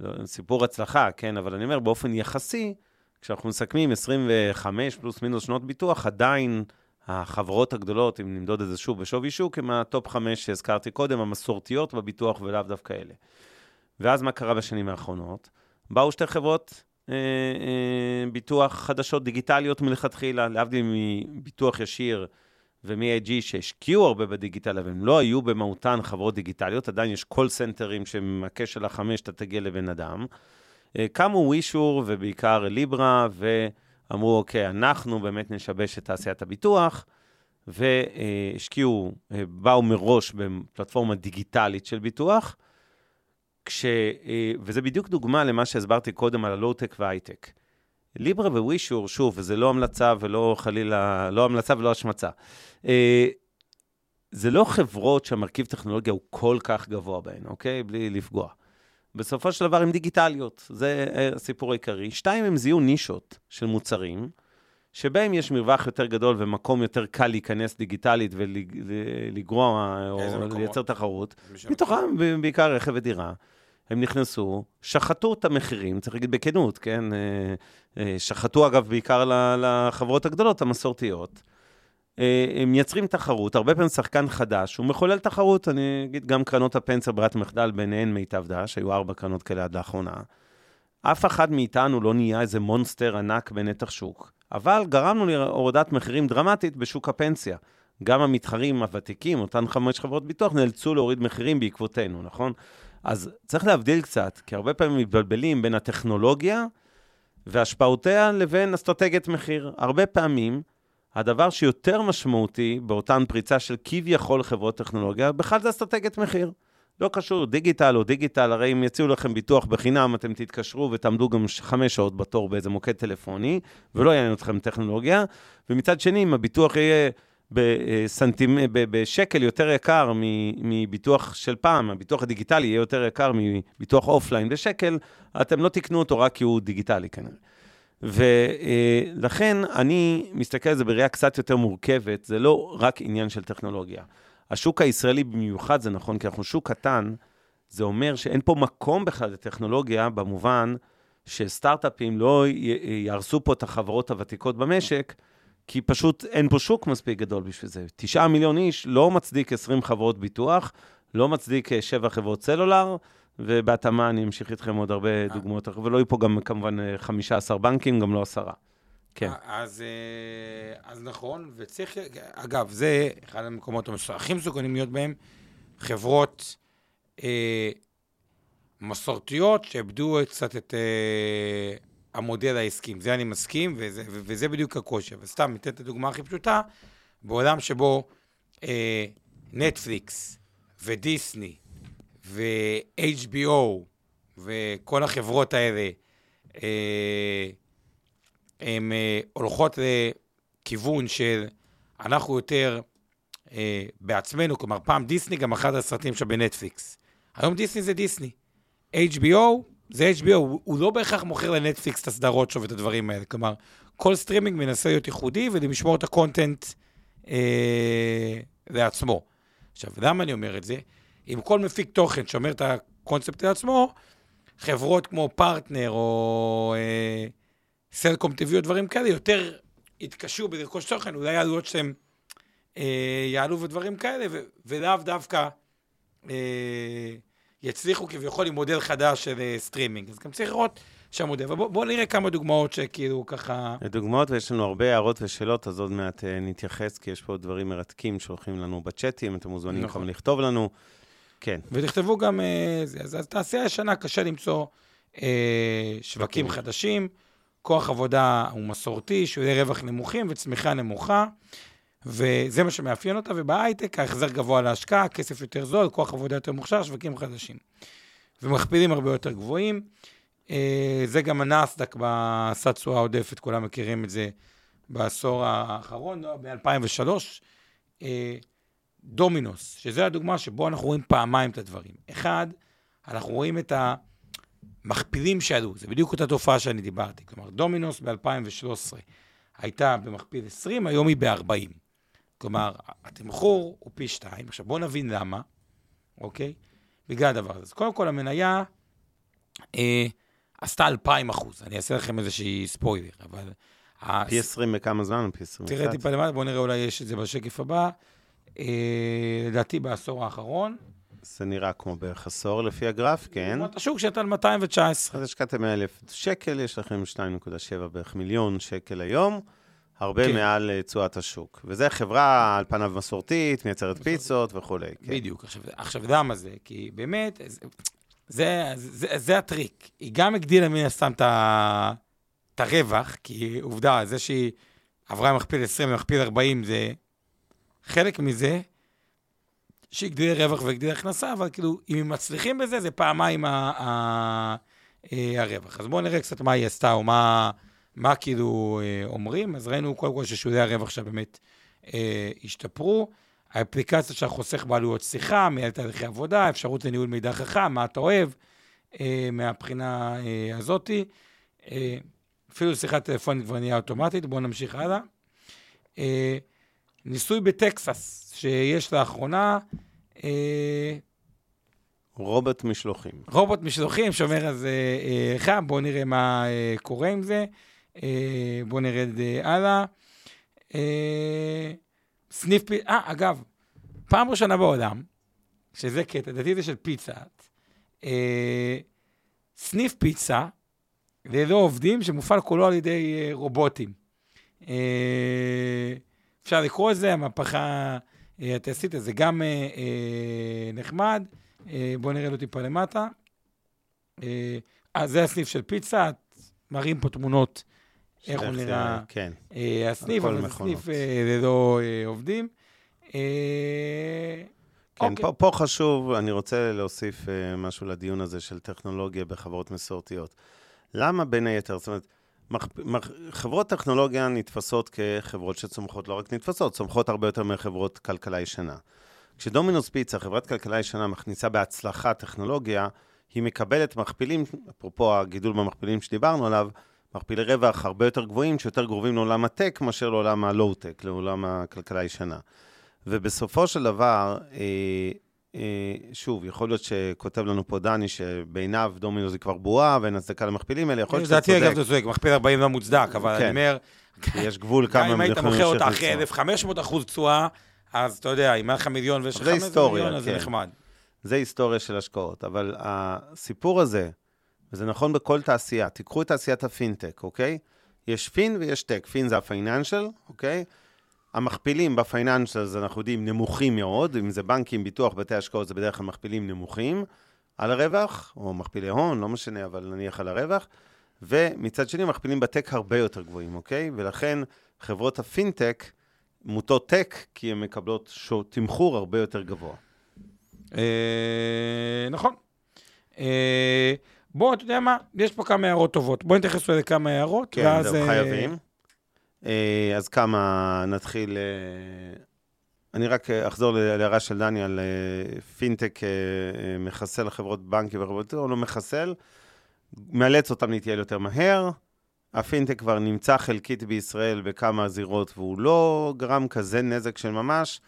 לא, סיפור הצלחה, כן, אבל אני אומר, באופן יחסי, כשאנחנו מסכמים 25 פלוס מינוס שנות ביטוח, עדיין החברות הגדולות, אם נמדוד את זה שוב בשווי שוק, הם ה top 5 שהזכרתי קודם, המסורתיות בביטוח ולאו דווקא אלה. ואז מה קרה בשנים האחרונות? באו שתי חברות אה, אה, ביטוח חדשות דיגיטליות מלכתחילה, להבדיל מביטוח ישיר ומ-AIG שהשקיעו הרבה בדיגיטל, אבל הם לא היו במהותן חברות דיגיטליות, עדיין יש call center ים שמהקש של החמש אתה תגיע לבן אדם. אה, קמו ווישור ובעיקר ליברה, ואמרו, אוקיי, אנחנו באמת נשבש את תעשיית הביטוח, והשקיעו, אה, באו מראש בפלטפורמה דיגיטלית של ביטוח, כש... אה, וזה בדיוק דוגמה למה שהסברתי קודם על הלואו-טק וההייטק. ליברה ווישור, שוב, וזה לא המלצה ולא חלילה, לא המלצה ולא השמצה. זה לא חברות שהמרכיב טכנולוגיה הוא כל כך גבוה בהן, אוקיי? בלי לפגוע. בסופו של דבר הן דיגיטליות, זה אה, הסיפור העיקרי. שתיים, הם זיהו נישות של מוצרים, שבהם יש מרווח יותר גדול ומקום יותר קל להיכנס דיגיטלית ולגרוע או מקומות? לייצר תחרות. מתוכם בעיקר רכב ודירה. הם נכנסו, שחטו את המחירים, צריך להגיד בכנות, כן? אה, אה, שחטו אגב בעיקר לחברות הגדולות, המסורתיות. אה, מייצרים תחרות, הרבה פעמים שחקן חדש, הוא מחולל תחרות, אני אגיד גם קרנות הפנסיה ברירת מחדל, ביניהן מיטב דש, היו ארבע קרנות כאלה עד לאחרונה. אף אחד מאיתנו לא נהיה איזה מונסטר ענק בנתח שוק, אבל גרמנו להורדת מחירים דרמטית בשוק הפנסיה. גם המתחרים הוותיקים, אותן חמש חברות ביטוח, נאלצו להוריד מחירים בעקבותינו, נכון? אז צריך להבדיל קצת, כי הרבה פעמים מתבלבלים בין הטכנולוגיה והשפעותיה לבין אסטרטגיית מחיר. הרבה פעמים, הדבר שיותר משמעותי באותן פריצה של כביכול חברות טכנולוגיה, בכלל זה אסטרטגיית מחיר. לא קשור דיגיטל או דיגיטל, הרי אם יציעו לכם ביטוח בחינם, אתם תתקשרו ותעמדו גם חמש שעות בתור באיזה מוקד טלפוני, ולא יעניין אתכם טכנולוגיה. ומצד שני, אם הביטוח יהיה בסנטימ... בשקל יותר יקר מביטוח של פעם, הביטוח הדיגיטלי יהיה יותר יקר מביטוח אופליין בשקל, אתם לא תקנו אותו רק כי הוא דיגיטלי כנראה. ולכן אני מסתכל על זה בראייה קצת יותר מורכבת, זה לא רק עניין של טכנולוגיה. השוק הישראלי במיוחד זה נכון, כי אנחנו שוק קטן, זה אומר שאין פה מקום בכלל לטכנולוגיה, במובן שסטארט-אפים לא יהרסו פה את החברות הוותיקות במשק, כי פשוט אין פה שוק מספיק גדול בשביל זה. תשעה מיליון איש לא מצדיק 20 חברות ביטוח, לא מצדיק אה, שבע חברות סלולר, ובהתאמה אני אמשיך איתכם עוד הרבה אה. דוגמאות, ולא יהיו פה גם כמובן 15 אה, בנקים, גם לא עשרה. כן. אז, אז נכון, וצריך, אגב, זה אחד המקומות הכי מסוכנים להיות בהם, חברות אה, מסורתיות שאיבדו קצת את אה, המודל העסקי. זה אני מסכים, וזה, וזה בדיוק הקושי. וסתם, ניתן את הדוגמה הכי פשוטה, בעולם שבו אה, נטפליקס ודיסני ו-HBO וכל החברות האלה, אה, הן אה, הולכות לכיוון של אנחנו יותר אה, בעצמנו, כלומר, פעם דיסני גם אחד הסרטים שם בנטפליקס. היום דיסני זה דיסני. HBO זה HBO, הוא, לא בהכרח מוכר לנטפליקס את הסדרות שלו ואת הדברים האלה. כלומר, כל סטרימינג מנסה להיות ייחודי ולשמור את ה content אה, לעצמו. עכשיו, למה אני אומר את זה? אם כל מפיק תוכן שומר את ה content לעצמו, חברות כמו פרטנר או אה, סלקום טבעי או דברים כאלה, יותר יתקשו בלרכוש תוכן, אולי העלויות שהם אה, יעלו ודברים כאלה, ו- ולאו דווקא אה, יצליחו כביכול עם מודל חדש של אה, סטרימינג. אז גם צריך לראות שהמודל. ובואו בוא נראה כמה דוגמאות שכאילו ככה... דוגמאות, ויש לנו הרבה הערות ושאלות, אז עוד מעט אה, נתייחס, כי יש פה דברים מרתקים שהולכים לנו בצ'אטים, אתם מוזמנים נכון. לכתוב לנו. כן. ותכתבו גם, אה, אז, אז תעשייה ישנה, קשה למצוא אה, שווקים. חדשים. כוח עבודה הוא מסורתי, יהיה רווח נמוכים וצמיחה נמוכה, וזה מה שמאפיין אותה, ובהייטק ההחזר גבוה להשקעה, כסף יותר זול, כוח עבודה יותר מוכשר, שווקים חדשים. ומכפילים הרבה יותר גבוהים. אה, זה גם הנסדק בעשה תשואה עודפת, כולם מכירים את זה בעשור האחרון, לא, ב-2003. דומינוס, שזה הדוגמה שבו אנחנו רואים פעמיים את הדברים. אחד, אנחנו רואים את המכפילים שעלו, זה בדיוק אותה תופעה שאני דיברתי. כלומר, דומינוס ב-2013 הייתה במכפיל 20, היום היא ב-40. כלומר, התמחור הוא פי שתיים. עכשיו, בואו נבין למה, אוקיי? בגלל הדבר הזה. אז קודם כל, המניה אה, עשתה 2,000 אחוז. אני אעשה לכם איזושהי ספוילר, אבל... פי 20 בכמה זמן? פי 21? תראה טיפה למטה, בואו נראה, אולי יש את זה בשקף הבא. אה, לדעתי בעשור האחרון. זה נראה כמו בערך עשור לפי הגרף, כן. לעומת השוק שהייתה על 219. אז השקעתם 100,000 שקל, יש לכם 2.7 בערך מיליון שקל היום. הרבה כן. מעל אה, תשואת השוק. וזו חברה על פניו מסורתית, מייצרת פיצות וכולי. כן. בדיוק. עכשיו, עכשיו, למה זה? כי באמת, זה, זה, זה, זה הטריק. היא גם הגדילה מן הסתם את הרווח, כי עובדה, זה שהיא עברה מכפיל 20 ומכפיל 40, זה חלק מזה, שהגדילה רווח והגדילה הכנסה, אבל כאילו, אם הם מצליחים בזה, זה פעמיים ה, ה, ה, אה, הרווח. אז בואו נראה קצת מה היא עשתה, או מה... מה כאילו אה, אומרים? אז ראינו קודם כל ששולי הרווח שם באמת אה, השתפרו. האפליקציה של החוסך בעלויות שיחה, מנהל תהליכי עבודה, אפשרות לניהול מידע חכם, מה אתה אוהב, אה, מהבחינה אה, הזאתי. אה, אפילו שיחת טלפונית כבר נהיה אוטומטית, בואו נמשיך הלאה. אה, ניסוי בטקסס שיש לאחרונה. אה, רובוט משלוחים. רובוט משלוחים שומר על זה אה, חם, בואו נראה מה אה, קורה עם זה. אה, בואו נרד אה, הלאה. אה, סניף פיצה, אה, אגב, פעם ראשונה בעולם, שזה קטע, לדעתי זה של פיצה, אה, סניף פיצה ללא עובדים שמופעל כולו על ידי אה, רובוטים. אה, אפשר לקרוא לזה, המהפכה התעשייתית, זה גם אה, אה, נחמד. אה, בואו נראה לו טיפה למטה. אה, אז זה הסניף של פיצה, מראים פה תמונות איך הוא נראה כן. אה, הסניף, אבל זה. סניף אה, ללא אה, עובדים. אה, כן, אוקיי. פה, פה חשוב, אני רוצה להוסיף משהו לדיון הזה של טכנולוגיה בחברות מסורתיות. למה בין היתר, זאת אומרת, חברות טכנולוגיה נתפסות כחברות שצומחות, לא רק נתפסות, צומחות הרבה יותר מחברות כלכלה ישנה. כשדומינוס פיצה, חברת כלכלה ישנה, מכניסה בהצלחה טכנולוגיה, היא מקבלת מכפילים, אפרופו הגידול במכפילים שדיברנו עליו, מכפילי רווח הרבה יותר גבוהים, שיותר קרובים לעולם הטק מאשר לעולם הלואו-טק, לעולם הכלכלה הישנה. ובסופו של דבר, אה, שוב, יכול להיות שכותב לנו פה דני שבעיניו דומינוס היא כבר בועה ואין הצדקה למכפילים האלה, יכול להיות שאתה לדעתי, אגב, צודק, אתה צודק, מכפיל 40 לא מוצדק, אבל כן. אני אומר, יש גבול כמה אם הם היית יכולים מוכר אותה להמשיך אחרי לצמוח. 1,500 אחוז תשואה, אז אתה יודע, אם היה לך מיליון ויש לך זה 15 היסטוריה, מיליון, אז זה כן. נחמד. זה היסטוריה של השקעות, אבל הסיפור הזה, וזה נכון בכל תעשייה, תיקחו את תעשיית הפינטק, אוקיי? יש פין ויש טק, פין זה הפייננשל, אוקיי? המכפילים בפייננשל, זה אנחנו יודעים, נמוכים מאוד, אם זה בנקים, ביטוח, בתי השקעות, זה בדרך כלל מכפילים נמוכים על הרווח, או מכפילי הון, לא משנה, אבל נניח על הרווח, ומצד שני, מכפילים בטק הרבה יותר גבוהים, אוקיי? ולכן חברות הפינטק מוטות טק, כי הן מקבלות שו, תמחור הרבה יותר גבוה. אה, נכון. אה, בוא, אתה יודע מה? יש פה כמה הערות טובות. בוא נתייחס לכמה הערות, כן, ואז... אה, חייבים. אה, אז כמה נתחיל... אה, אני רק אחזור להערה של דני על אה, פינטק מחסל חברות בנקים וחברות, או לא מחסל, מאלץ אותם להתייעל יותר מהר. הפינטק כבר נמצא חלקית בישראל בכמה זירות, והוא לא גרם כזה נזק של ממש.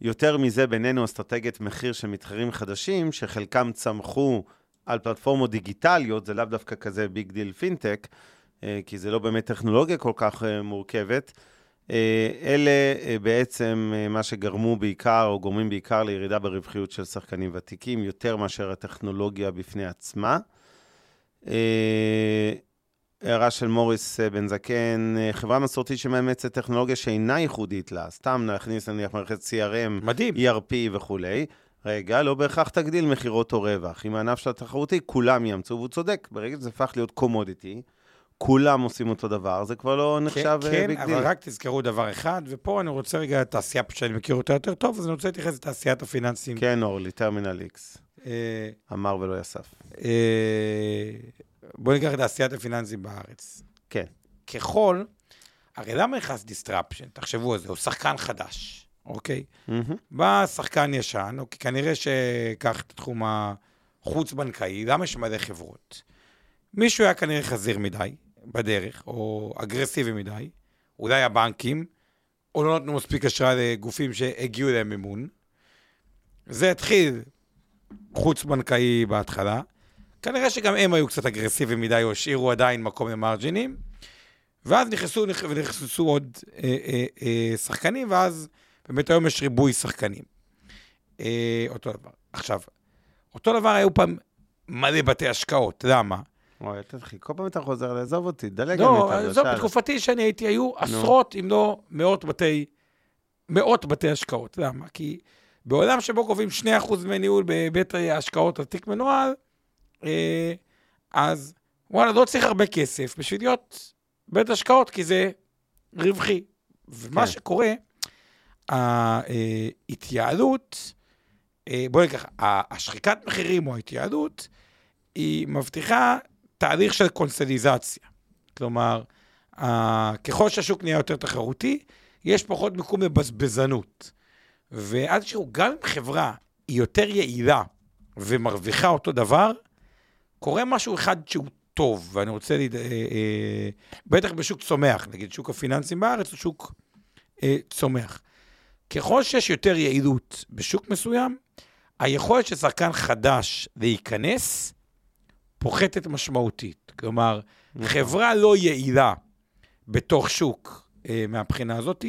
יותר מזה, בינינו אסטרטגיית מחיר של מתחרים חדשים, שחלקם צמחו על פלטפורמות דיגיטליות, זה לאו דווקא כזה big deal פינטק, כי זה לא באמת טכנולוגיה כל כך אה, מורכבת. אה, אלה אה, בעצם אה, מה שגרמו בעיקר, או גורמים בעיקר לירידה ברווחיות של שחקנים ותיקים, יותר מאשר הטכנולוגיה בפני עצמה. אה, הערה של מוריס אה, בן זקן, אה, חברה מסורתית שמאמצת טכנולוגיה שאינה ייחודית לה, סתם להכניס נניח מערכת CRM, מדהים. ERP וכולי, רגע, לא בהכרח תגדיל מכירות או רווח. אם הענף שלה תחרותי, כולם יאמצו, והוא צודק. ברגע שזה הפך להיות commodity, כולם עושים אותו דבר, זה כבר לא נחשב כן, אה, כן, big deal. אבל רק תזכרו דבר אחד, ופה אני רוצה רגע תעשייה שאני מכיר אותה יותר טוב, אז אני רוצה להתייחס לתעשיית הפיננסים. כן, אורלי, טרמינל איקס. אה, אמר ולא יסף. אה, בואו ניקח את תעשיית הפיננסים בארץ. כן. ככל, הרי למה נכנס disruption? תחשבו על זה, הוא שחקן חדש, אוקיי? מהמם. בא שחקן ישן, אוקיי, כנראה שקח את התחום החוץ-בנקאי, למה יש מלא חברות? מישהו היה כנראה חזיר מדי בדרך, או אגרסיבי מדי, אולי הבנקים, או לא נתנו מספיק אשראי לגופים שהגיעו אליהם מימון. זה התחיל חוץ-בנקאי בהתחלה. כנראה שגם הם היו קצת אגרסיביים מדי, או השאירו עדיין מקום למרג'ינים. ואז נכנסו, נכ- ונכנסו עוד אה, אה, אה, שחקנים, ואז באמת היום יש ריבוי שחקנים. אה, אותו דבר. עכשיו, אותו דבר היו פעם מלא בתי השקעות, למה? אל תתחיל, כל פעם אתה חוזר לעזוב אותי, דלג לא, על עזוב, בתקופתי שאני הייתי, היו עשרות, אם לא מאות בתי, מאות בתי השקעות. למה? כי בעולם שבו קובעים 2% דמי ניהול בבית ההשקעות על תיק מנוהל, אה, אז וואלה, לא צריך הרבה כסף בשביל להיות בית השקעות, כי זה רווחי. ומה כן. שקורה, ההתייעלות, אה, בואי ניקח, השחיקת מחירים או ההתייעלות, היא מבטיחה תהליך של קונסטליזציה. כלומר, ככל שהשוק נהיה יותר תחרותי, יש פחות מקום לבזבזנות. ואז תשמעו, גם אם חברה היא יותר יעילה ומרוויחה אותו דבר, קורה משהו אחד שהוא טוב, ואני רוצה, לד... אה, אה, בטח בשוק צומח, נגיד שוק הפיננסים בארץ הוא שוק אה, צומח. ככל שיש יותר יעילות בשוק מסוים, היכולת של שחקן חדש להיכנס פוחתת משמעותית. כלומר, חברה לא יעילה בתוך שוק אה, מהבחינה הזאת,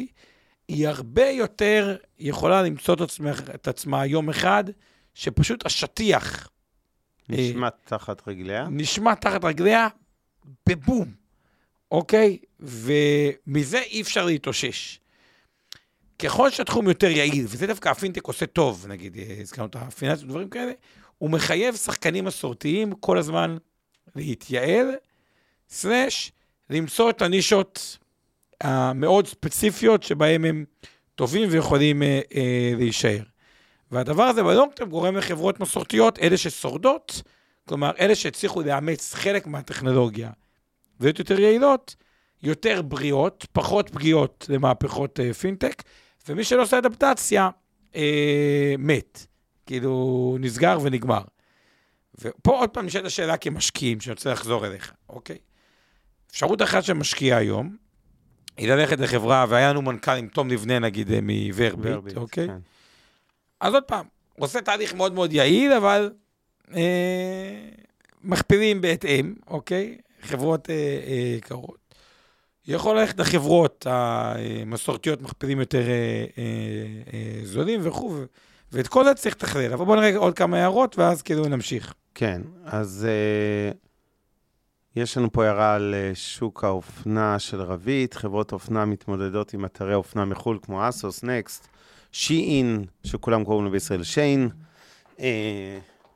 היא הרבה יותר יכולה למצוא את עצמה, את עצמה יום אחד, שפשוט השטיח נשמט תחת רגליה. נשמע תחת רגליה בבום, אוקיי? ומזה אי אפשר להתאושש. ככל שהתחום יותר יעיל, וזה דווקא הפינטק עושה טוב, נגיד, אה, הזכרנו את הפיננסים ודברים כאלה, הוא מחייב שחקנים מסורתיים כל הזמן להתייעל, סלאש, למצוא את הנישות המאוד ספציפיות שבהם הם טובים ויכולים אה, אה, להישאר. והדבר הזה בלונגטרם גורם לחברות מסורתיות, אלה ששורדות, כלומר, אלה שהצליחו לאמץ חלק מהטכנולוגיה להיות יותר יעילות, יותר בריאות, פחות פגיעות למהפכות אה, פינטק, ומי שלא עושה אדפטציה, אה, מת. כאילו, נסגר ונגמר. ופה עוד פעם נשאלת השאלה כמשקיעים, שאני רוצה לחזור אליך, אוקיי? אפשרות אחת של משקיע היום, היא ללכת לחברה, והיה לנו מנכ"ל עם תום לבנה, נגיד, אה, מוורביט, אוקיי? כן. אז עוד פעם, עושה תהליך מאוד מאוד יעיל, אבל אה, מכפילים בהתאם, אוקיי? חברות אה, אה, יקרות. יכול ללכת לחברות המסורתיות, מכפילים יותר אה, אה, אה, זולים וכו', ואת כל זה צריך לתכלל. אבל בואו נראה עוד כמה הערות, ואז כאילו נמשיך. כן, אז uh, יש לנו פה הערה על uh, שוק האופנה של רבית. חברות אופנה מתמודדות עם אתרי אופנה מחו"ל, כמו אסוס, נקסט, שי-אין, שכולם קוראים לו בישראל שיין. Uh,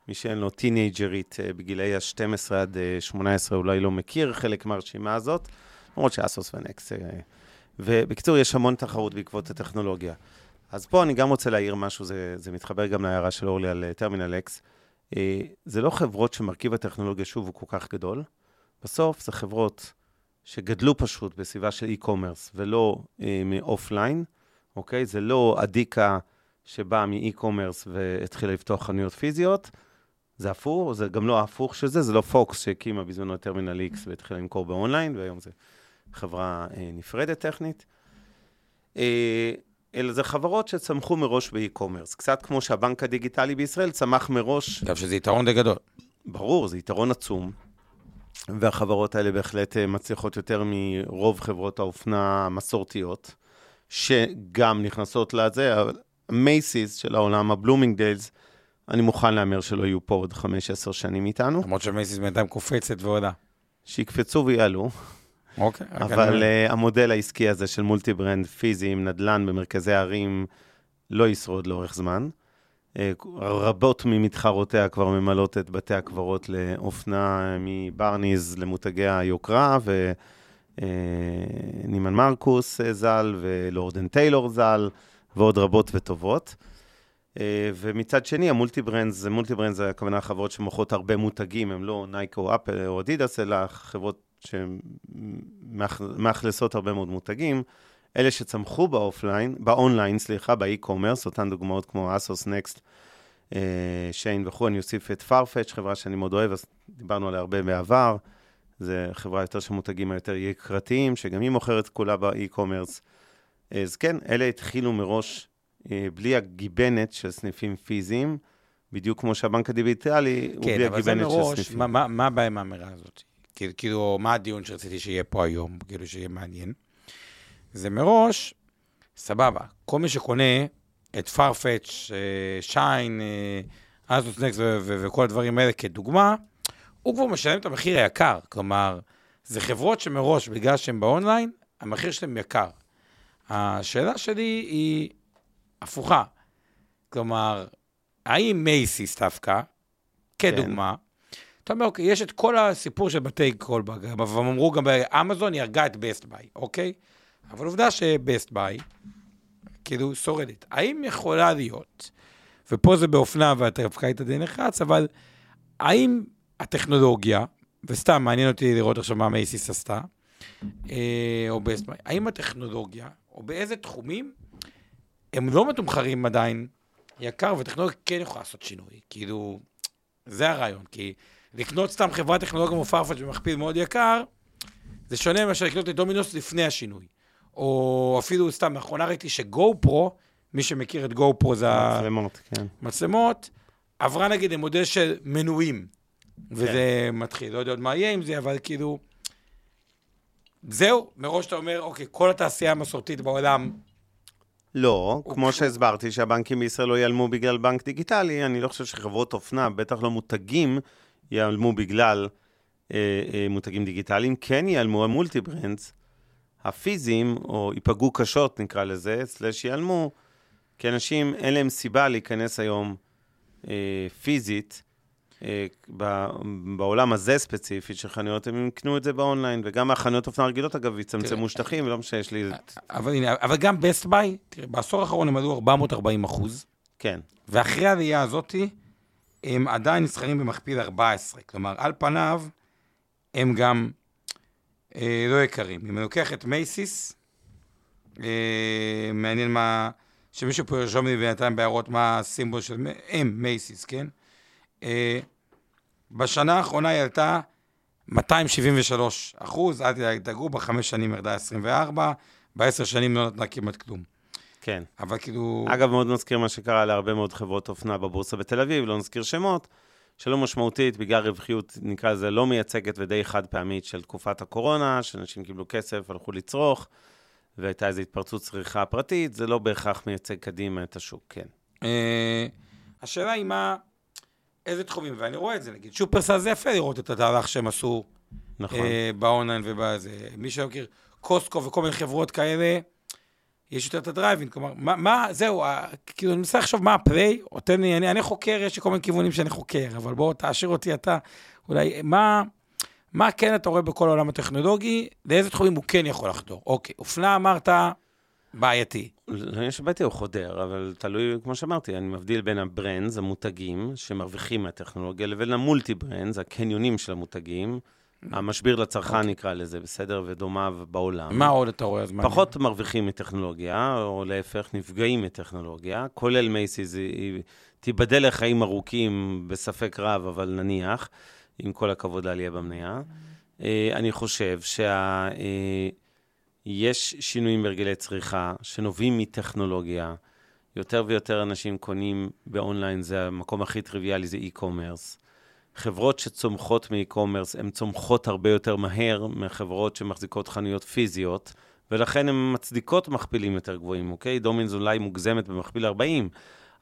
מי שאין לו טינג'רית uh, בגילאי ה-12 עד uh, 18 אולי לא מכיר חלק מהרשימה הזאת, למרות שאסוס ונקסט. אה, ובקיצור, יש המון תחרות בעקבות הטכנולוגיה. אז פה אני גם רוצה להעיר משהו, זה, זה מתחבר גם להערה של אורלי על טרמינל אקס. אה, זה לא חברות שמרכיב הטכנולוגיה שוב הוא כל כך גדול. בסוף זה חברות שגדלו פשוט בסביבה של e-commerce ולא אה, מאופליין, אוקיי? זה לא אדיקה שבאה מ-e-commerce והתחילה לפתוח חנויות פיזיות. זה הפוך, זה גם לא ההפוך של זה, זה לא פוקס שהקימה בזמנו את טרמינל X והתחילה למכור באונליין, והיום זו חברה אה, נפרדת טכנית. אה, אלא זה חברות שצמחו מראש באי-קומרס. קצת כמו שהבנק הדיגיטלי בישראל צמח מראש. עכשיו שזה יתרון די גדול. ברור, זה יתרון עצום. והחברות האלה בהחלט אה, מצליחות יותר מרוב חברות האופנה המסורתיות, שגם נכנסות לזה, אבל מייסיס של העולם, הבלומינגדיילס, אני מוכן להמר שלא יהיו פה עוד 5-10 שנים איתנו. למרות שמייסיס בינתיים קופצת ועולה. שיקפצו ויעלו. אוקיי. אבל אה, המודל העסקי הזה של multi brand פיזי עם נדל"ן במרכזי ערים לא ישרוד לאורך זמן. אה, רבות ממתחרותיה כבר ממלאות את בתי הקברות לאופנה מברניז למותגי היוקרה, ונימן אה, מרקוס אה, ז"ל, ולורד אנד טיילור ז"ל, ועוד רבות וטובות. אה, ומצד שני, ה multi brand, זה multi brand זה הכוונה חברות שמוכרות הרבה מותגים, הם לא נייקו או אפל או אדידס, אלא חברות שמאכלסות הרבה מאוד מותגים, אלה שצמחו באופליין, באונליין, סליחה, ב e-commerce, אותן דוגמאות כמו אסוס, נקסט, שיין וכו', אני אוסיף את farfetch, חברה שאני מאוד אוהב, אז דיברנו עליה הרבה בעבר, זו חברה יותר של מותגים היותר יקרתיים, שגם היא מוכרת כולה ב e-commerce. אז כן, אלה התחילו מראש אה, בלי הגיבנת של סניפים פיזיים, בדיוק כמו שהבנק הדיגיטלי כן, הוא בלי הגיבנת של מראש, סניפים. מה, מה, מה הבעיה עם האמירה הזאת? כאילו, כאילו, מה הדיון שרציתי שיהיה פה היום, כאילו, שיהיה מעניין? זה מראש, סבבה, כל מי שקונה את farfetch, שיין, אזוס נקס וכל הדברים האלה כדוגמה, הוא כבר משלם את המחיר היקר. כלומר, זה חברות שמראש, בגלל שהן באונליין, המחיר שלהן יקר. השאלה שלי היא הפוכה. כלומר, האם מייסיס דווקא, כדוגמה, אתה אומר, אוקיי, יש את כל הסיפור של בתי קולבו, אבל הם אמרו גם שאמזון, היא הרגה את בסט ביי, אוקיי? אבל עובדה שבסט ביי, כאילו, שורדת. האם יכולה להיות, ופה זה באופנה ואתה דווקא היית די נחרץ, אבל האם הטכנולוגיה, וסתם מעניין אותי לראות עכשיו מה מייסיס עשתה, אה, או בסט ביי, האם הטכנולוגיה, או באיזה תחומים, הם לא מתומחרים עדיין יקר, וטכנולוגיה כן יכולה לעשות שינוי. כאילו, זה הרעיון, כי לקנות סתם חברת טכנולוגיה כמו פרפאץ' במכפיל מאוד יקר, זה שונה מאשר לקנות את דומינוס לפני השינוי. או אפילו סתם, לאחרונה ראיתי שגו פרו, מי שמכיר את גו פרו זה מצלמות, כן. המצלמות, עברה נגיד למודל של מנויים, וזה מתחיל, לא יודע עוד מה יהיה עם זה, אבל כאילו, זהו, מראש אתה אומר, אוקיי, כל התעשייה המסורתית בעולם, לא, כמו קשור. שהסברתי, שהבנקים בישראל לא ייעלמו בגלל בנק דיגיטלי, אני לא חושב שחברות אופנה, בטח לא מותגים, ייעלמו בגלל אה, אה, מותגים דיגיטליים, כן ייעלמו המולטי ברנדס הפיזיים, או ייפגעו קשות, נקרא לזה, סלש ייעלמו, כי אנשים, אין להם סיבה להיכנס היום אה, פיזית אה, ב- בעולם הזה ספציפית של חנויות, הם יקנו את זה באונליין, וגם החנויות אופנה הרגילות, אגב, יצמצמו שטחים, ולא משנה, יש לי... את- אבל הנה, אבל גם בסט ביי, תראה, בעשור האחרון הם עלו 440 אחוז, כן, ואחרי העלייה הזאתי, הם עדיין נסחרים במכפיל 14. כלומר, על פניו, הם גם אה, לא יקרים. אם אני לוקח את מייסיס, אה, מעניין מה... שמישהו פה ירשום לי בינתיים בהערות מה הסימבול של M, מייסיס, כן? אה, בשנה האחרונה היא עלתה 273 אחוז, אל תדאגו, בחמש שנים ירדה 24, בעשר שנים לא נתנה כמעט כלום. כן. אבל כאילו... אגב, מאוד מזכיר מה שקרה להרבה מאוד חברות אופנה בבורסה בתל אביב, לא נזכיר שמות, שלא משמעותית, בגלל רווחיות, נקרא לזה, לא מייצגת ודי חד פעמית של תקופת הקורונה, שאנשים קיבלו כסף, הלכו לצרוך, והייתה איזו התפרצות צריכה פרטית, זה לא בהכרח מייצג קדימה את השוק, כן. אה, השאלה היא מה, איזה תחומים, ואני רואה את זה, נגיד שופרסל זה יפה לראות את התהלך שהם עשו נכון. אה, באונליין ובזה. מי שמכיר, קוסטקו וכל מיני חברות כאלה, יש יותר את הדרייבין, כלומר, מה, מה זהו, ה- כאילו, אני מנסה לחשוב מה הפליי, או תן לי, אני, אני חוקר, יש לי כל מיני כיוונים שאני חוקר, אבל בוא, תעשיר אותי אתה, אולי, מה, מה כן אתה רואה בכל העולם הטכנולוגי, לאיזה תחומים הוא כן יכול לחדור? אוקיי, אופנה אמרת, בעייתי. לא יש בעייתי, הוא חודר, אבל תלוי, כמו שאמרתי, אני מבדיל בין ה brands, המותגים, שמרוויחים מהטכנולוגיה, לבין ה multi brands, הקניונים של המותגים, המשביר לצרכן נקרא לזה, בסדר? ודומיו בעולם. מה עוד אתה רואה? אז מעניין. פחות מרוויחים מטכנולוגיה, או להפך, נפגעים מטכנולוגיה, כולל מייסיס, היא- תיבדל לחיים ארוכים, בספק רב, אבל נניח, עם כל הכבוד לעלייה במניה. אה, אני חושב שיש שינויים בהרגלי צריכה שנובעים מטכנולוגיה. יותר ויותר אנשים קונים באונליין, זה המקום הכי טריוויאלי, זה e-commerce. חברות שצומחות מ-e-commerce, הן צומחות הרבה יותר מהר מחברות שמחזיקות חנויות פיזיות, ולכן הן מצדיקות מכפילים יותר גבוהים, אוקיי? דומינוס אולי מוגזמת במכפיל 40,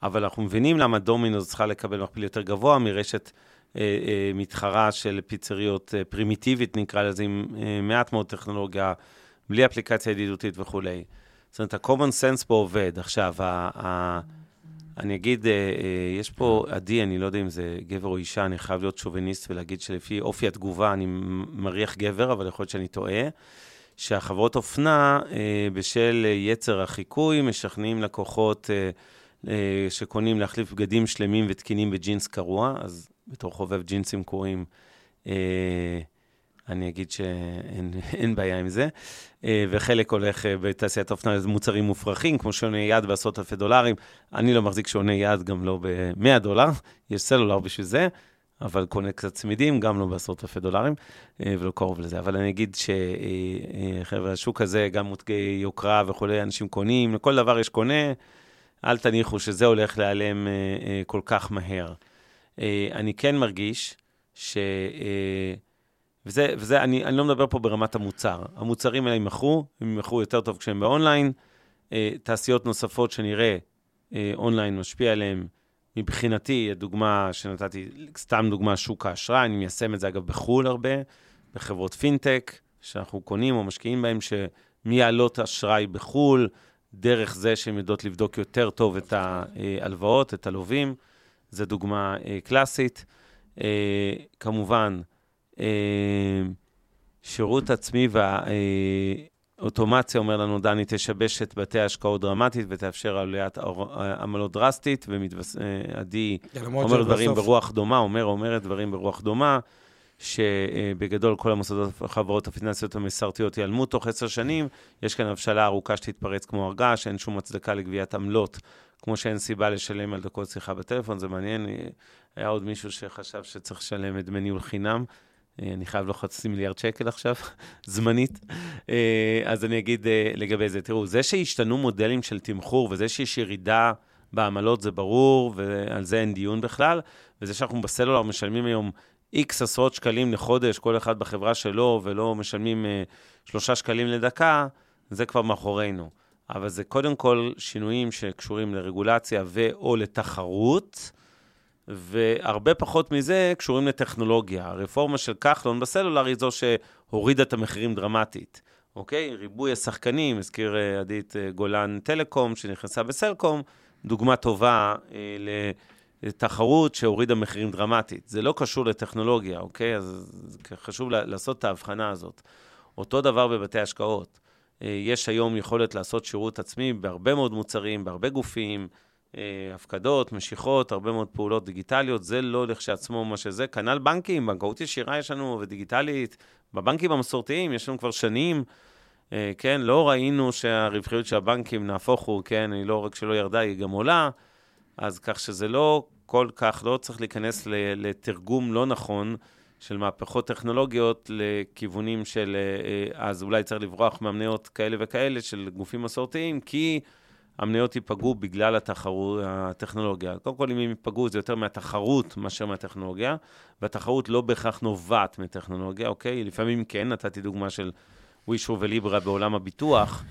אבל אנחנו מבינים למה דומינוס צריכה לקבל מכפיל יותר גבוה מרשת אה, אה, מתחרה של פיצריות אה, פרימיטיבית, נקרא לזה, עם אה, מעט מאוד טכנולוגיה, בלי אפליקציה ידידותית וכולי. זאת אומרת, ה-common sense פה עובד. עכשיו, ה- ה- אני אגיד, אה, אה, יש פה, עדי, אני לא יודע אם זה גבר או אישה, אני חייב להיות שוביניסט ולהגיד שלפי אופי התגובה אני מריח גבר, אבל יכול להיות שאני טועה, שהחברות אופנה, אה, בשל יצר החיקוי, משכנעים לקוחות שקונים להחליף בגדים שלמים ותקינים בג'ינס קרוע, אז בתור חובב ג'ינסים קרועים, אני אגיד שאין [LAUGHS] אין בעיה עם זה. אה, וחלק הולך אה, בתעשיית האופנה למוצרים מופרכים, כמו שעוני יד בעשרות אלפי דולרים. אני לא מחזיק שעוני יד, גם לא ב-100 דולר, יש סלולר בשביל זה, אבל קונה קצת צמידים, גם לא בעשרות אלפי דולרים, אה, ולא קרוב לזה. אבל אני אגיד שחבר'ה, השוק הזה, גם מותגי יוקרה וכולי, אנשים קונים, לכל דבר יש קונה, אל תניחו שזה הולך להיעלם כל כך מהר. אני כן מרגיש ש... וזה, וזה אני, אני לא מדבר פה ברמת המוצר. המוצרים האלה יימכרו, הם יימכרו יותר טוב כשהם באונליין. אה, תעשיות נוספות שנראה אה, אונליין משפיע עליהן, מבחינתי, הדוגמה שנתתי, סתם דוגמה, שוק האשראי, אני מיישם את זה אגב בחו"ל הרבה, בחברות פינטק, שאנחנו קונים או משקיעים בהן, שמייעלות אשראי בחו"ל, דרך זה שהן יודעות לבדוק יותר טוב את ההלוואות, את הלווים. זו דוגמה אה, קלאסית. אה, כמובן, שירות עצמי והאוטומציה, אומר לנו דני, תשבש את בתי ההשקעות דרמטית ותאפשר עליית עמלות דרסטית, ועדי למרות אומר דברים ברוח דומה, אומר, אומרת דברים ברוח דומה, שבגדול כל המוסדות, החברות הפיננסיות המסרטיות ייעלמו תוך עשר שנים, יש כאן הבשלה ארוכה שתתפרץ כמו הר געש, אין שום הצדקה לגביית עמלות, כמו שאין סיבה לשלם על דקות שיחה בטלפון, זה מעניין, היה עוד מישהו שחשב שצריך לשלם את דמי ניהול חינם. אה, אני חייב לו חצי מיליארד שקל עכשיו, [LAUGHS] זמנית. אה, אז אני אגיד אה, לגבי זה, תראו, זה שהשתנו מודלים של תמחור וזה שיש ירידה בעמלות זה ברור, ועל זה אין דיון בכלל, וזה שאנחנו בסלולר משלמים היום איקס עשרות שקלים לחודש, כל אחד בחברה שלו, ולא משלמים שלושה שקלים לדקה, זה כבר מאחורינו. אבל זה קודם כל שינויים שקשורים לרגולציה ו/או לתחרות, והרבה פחות מזה קשורים לטכנולוגיה. הרפורמה של כחלון בסלולר היא זו שהורידה את המחירים דרמטית. אוקיי? ריבוי השחקנים, הזכיר אה, עדית אה, גולן טלקום, שנכנסה בסלקום, דוגמה טובה אה, תחרות שהורידה מחירים דרמטית. זה לא קשור לטכנולוגיה, אוקיי? אז חשוב לעשות את ההבחנה הזאת. אותו דבר בבתי השקעות. אה, יש היום יכולת לעשות שירות עצמי בהרבה מאוד מוצרים, בהרבה גופים, הפקדות, משיכות, הרבה מאוד פעולות דיגיטליות, זה לא לכשעצמו מה שזה. כנ"ל בנקים, בנקאות ישירה יש לנו ודיגיטלית. בבנקים המסורתיים יש לנו כבר שנים, אה, כן? לא ראינו שהרווחיות של הבנקים, נהפוך הוא, כן? היא לא רק שלא ירדה, היא גם עולה. אז כך שזה לא כל כך, לא צריך להיכנס לתרגום לא נכון של מהפכות טכנולוגיות לכיוונים של, אה, אה, אז אולי צריך לברוח מהמניות כאלה וכאלה של גופים מסורתיים, כי המניות ייפגעו בגלל התחרות, הטכנולוגיה. קודם כל, אם הם ייפגעו, זה יותר מהתחרות מאשר מהטכנולוגיה, והתחרות לא בהכרח נובעת מטכנולוגיה, אוקיי? לפעמים כן, נתתי דוגמה של ווישו וליברה בעולם הביטוח,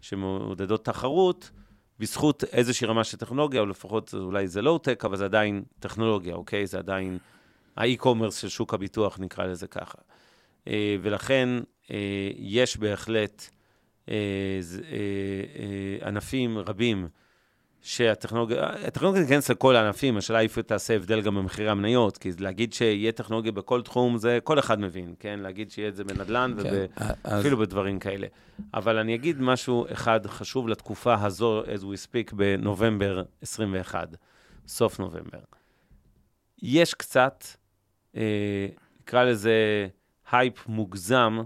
שמעודדות תחרות, בזכות איזושהי רמה של טכנולוגיה, או לפחות אולי זה לואו-טק, אבל זה עדיין טכנולוגיה, אוקיי? זה עדיין האי-קומרס של שוק הביטוח, נקרא לזה ככה. אה, ולכן אה, יש בהחלט ענפים רבים שהטכנולוגיה, הטכנולוגיה תיכנס לכל הענפים, השאלה איפה תעשה הבדל גם במחירי המניות, כי להגיד שיהיה טכנולוגיה בכל תחום, זה כל אחד מבין, כן? להגיד שיהיה את זה בנדל"ן כן, ואפילו אז... בדברים כאלה. אבל אני אגיד משהו אחד חשוב לתקופה הזו, as we speak, בנובמבר 21, סוף נובמבר. יש קצת, אה, נקרא לזה הייפ מוגזם,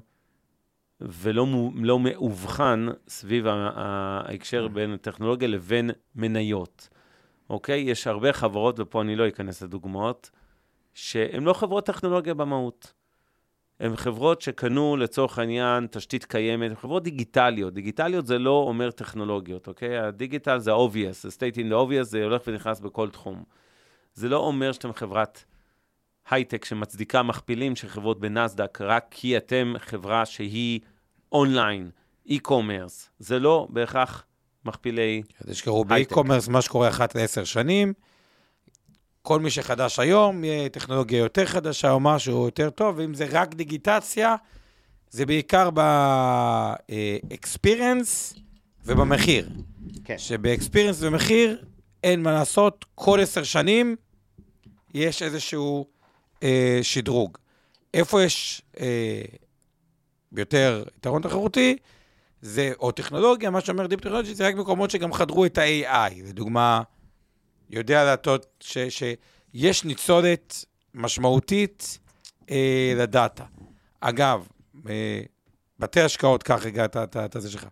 ולא לא מאובחן סביב ההקשר בין טכנולוגיה לבין מניות. אוקיי? יש הרבה חברות, ופה אני לא אכנס לדוגמאות, שהן לא חברות טכנולוגיה במהות. הן חברות שקנו לצורך העניין תשתית קיימת, חברות דיגיטליות. דיגיטליות זה לא אומר טכנולוגיות, אוקיי? הדיגיטל זה obvious, זה stating the obvious, זה הולך ונכנס בכל תחום. זה לא אומר שאתם חברת הייטק שמצדיקה מכפילים של חברות בנסדק, רק כי אתם חברה שהיא online, e-commerce. זה לא בהכרח מכפילי הייטק. תזכרו, ב e-commerce, מה שקורה אחת לעשר שנים, כל מי שחדש היום, יהיה טכנולוגיה יותר חדשה או משהו יותר טוב, ואם זה רק דיגיטציה, זה בעיקר ב experience ובמחיר. כן. שבאקספיריאנס ובמחיר, אין מה לעשות, כל עשר שנים יש איזשהו אה, שדרוג. איפה יש אה, יותר יתרון תחרותי, זה או טכנולוגיה, מה שאומר דיפ טכנולוגיה, זה רק מקומות שגם חדרו את ה-AI. לדוגמה, יודע לעשות שיש ניצולת משמעותית אה, לדאטה. אגב, אה, בתי השקעות, קח רגע את זה שלך.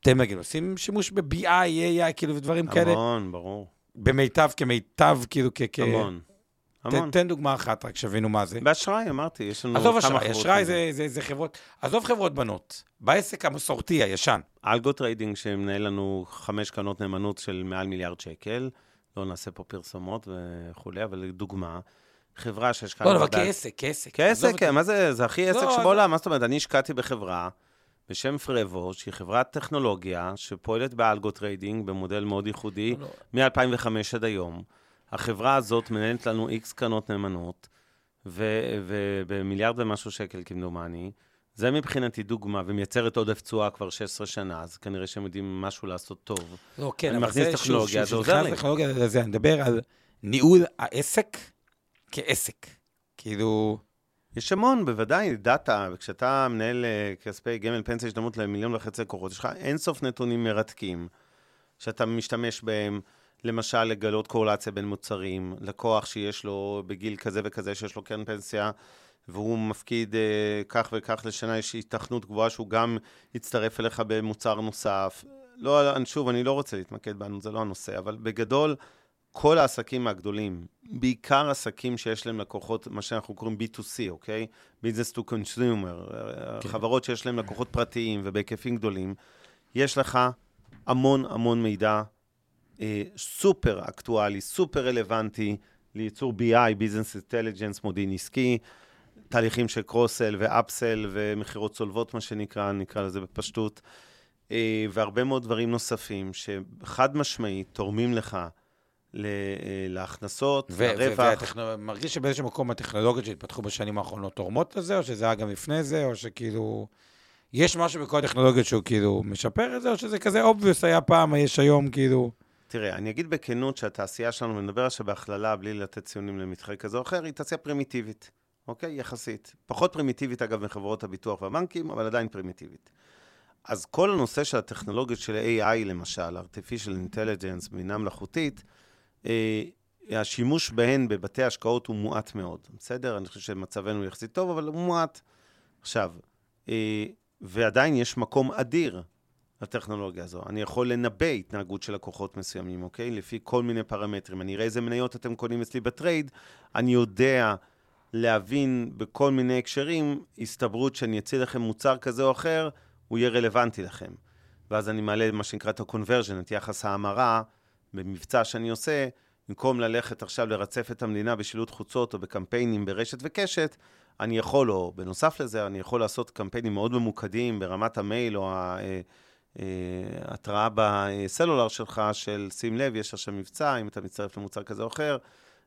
אתם נגיד עושים שימוש ב-BI, AI, כאילו, ודברים כאלה? המון, ברור. במיטב כמיטב, כאילו, כ... המון. המון. תן דוגמה אחת, רק שיבינו מה זה. באשראי, אמרתי, יש לנו כמה חברות. עזוב אשראי, אשראי זה, זה, זה חברות, עזוב חברות בנות, בעסק המסורתי, הישן. algo trading, שמנהל לנו חמש קרנות נאמנות של מעל מיליארד שקל, לא נעשה פה פרסומות וכולי, אבל דוגמה, חברה שהשקעה... לא, אבל כעסק, כעסק. כעסק, כן, מה זה, זה הכי עסק לא, שבעולם, מה זאת אומרת, אני השקעתי בחברה בשם פרבו, שהיא חברת טכנולוגיה, שפועלת ב algo trading במודל מאוד ייחודי, לא, מ-2005 עד היום. החברה הזאת מנהלת לנו איקס קרנות נאמנות, ובמיליארד ומשהו שקל כמדומני. זה מבחינתי דוגמה, ומייצרת עודף תשואה כבר 16 שנה, אז כנראה שהם יודעים משהו לעשות טוב. לא, כן, אבל זה, טכנולוגיה, שוב, שוב, שוב, טכנולוגיה, זה, אני מדבר על ניהול העסק כעסק. כאילו... יש המון, בוודאי, דאטה, וכשאתה מנהל uh, כספי גמל פנסיה השתלמות למיליון וחצי לקוחות, יש לך אינסוף נתונים מרתקים, שאתה משתמש בהם. למשל, לגלות קורלציה בין מוצרים, לקוח שיש לו בגיל כזה וכזה, שיש לו קרן פנסיה, והוא מפקיד אה, כך וכך לשנה, יש התכנות גבוהה שהוא גם יצטרף אליך במוצר נוסף. לא, שוב, אני לא רוצה להתמקד בנו, זה לא הנושא, אבל בגדול, כל העסקים הגדולים, בעיקר עסקים שיש להם לקוחות, מה שאנחנו קוראים B2C, אוקיי? Business to Consumer, כן. חברות שיש להם לקוחות פרטיים ובהיקפים גדולים, יש לך המון המון מידע סופר אקטואלי, סופר רלוונטי לייצור BI, Business Intelligence, מודיעין עסקי, תהליכים של קרוסל ואפסל ומכירות צולבות, מה שנקרא, נקרא לזה בפשטות, אה, והרבה מאוד דברים נוספים שחד משמעית תורמים לך אה, להכנסות, לרווח. מרגיש שבאיזשהו מקום הטכנולוגיות שהתפתחו בשנים האחרונות תורמות לזה, או שזה היה גם לפני זה, או שכאילו... יש משהו בכל הטכנולוגיות שהוא כאילו משפר את זה, או שזה כזה obvious היה פעם, יש היום כאילו... תראה, אני אגיד בכנות שהתעשייה שלנו, ונדבר עכשיו בהכללה, בלי לתת ציונים למתחרה כזה או אחר, היא תעשייה פרימיטיבית, אוקיי? יחסית. פחות פרימיטיבית, אגב, מחברות הביטוח והבנקים, אבל עדיין פרימיטיבית. אז כל הנושא של הטכנולוגיות של AI, למשל, artificial intelligence, בינה מלאכותית, אה, השימוש בהן בבתי השקעות הוא מועט מאוד, בסדר? אני חושב שמצבנו יחסית טוב, אבל הוא מועט. עכשיו, אה, ועדיין יש מקום אדיר לטכנולוגיה הזו. אני יכול לנבא התנהגות של לקוחות מסוימים, אוקיי? לפי כל מיני פרמטרים. אני אראה איזה מניות אתם קונים אצלי בטרייד, אני יודע להבין בכל מיני הקשרים הסתברות שאני אציע לכם מוצר כזה או אחר, הוא יהיה רלוונטי לכם. ואז אני מעלה מה שנקרא את ה-conversion, את יחס ההמרה, במבצע שאני עושה, במקום ללכת עכשיו לרצף את המדינה בשילוט חוצות או בקמפיינים ברשת וקשת, אני יכול, או בנוסף לזה, אני יכול לעשות קמפיינים מאוד ממוקדים ברמת המייל או ההתראה בסלולר שלך של שים לב, יש עכשיו מבצע, אם אתה מצטרף למוצר כזה או אחר,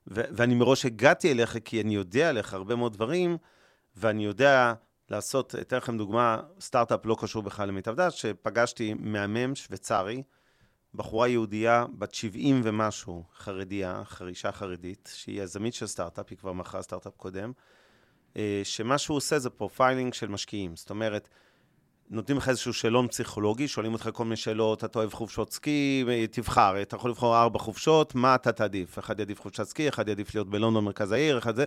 ו- ואני מראש הגעתי אליך כי אני יודע עליך הרבה מאוד דברים, ואני יודע לעשות, אתן לכם דוגמה, סטארט-אפ לא קשור בכלל למיטב דעת, שפגשתי מהמם שוויצרי, בחורה יהודייה בת 70 ומשהו, חרדיה, חרישה חרדית, שהיא יזמית של סטארט-אפ, היא כבר מכרה סטארט-אפ קודם, אה, שמה שהוא עושה זה profiling של משקיעים. זאת אומרת, נותנים לך איזשהו שאלון פסיכולוגי, שואלים אותך כל מיני שאלות, אתה אוהב חופשות סקי, תבחר, אתה יכול לבחור ארבע חופשות, מה אתה תעדיף? אחד יעדיף חופשת סקי, אחד יעדיף להיות בלונדון, מרכז העיר, אחד זה...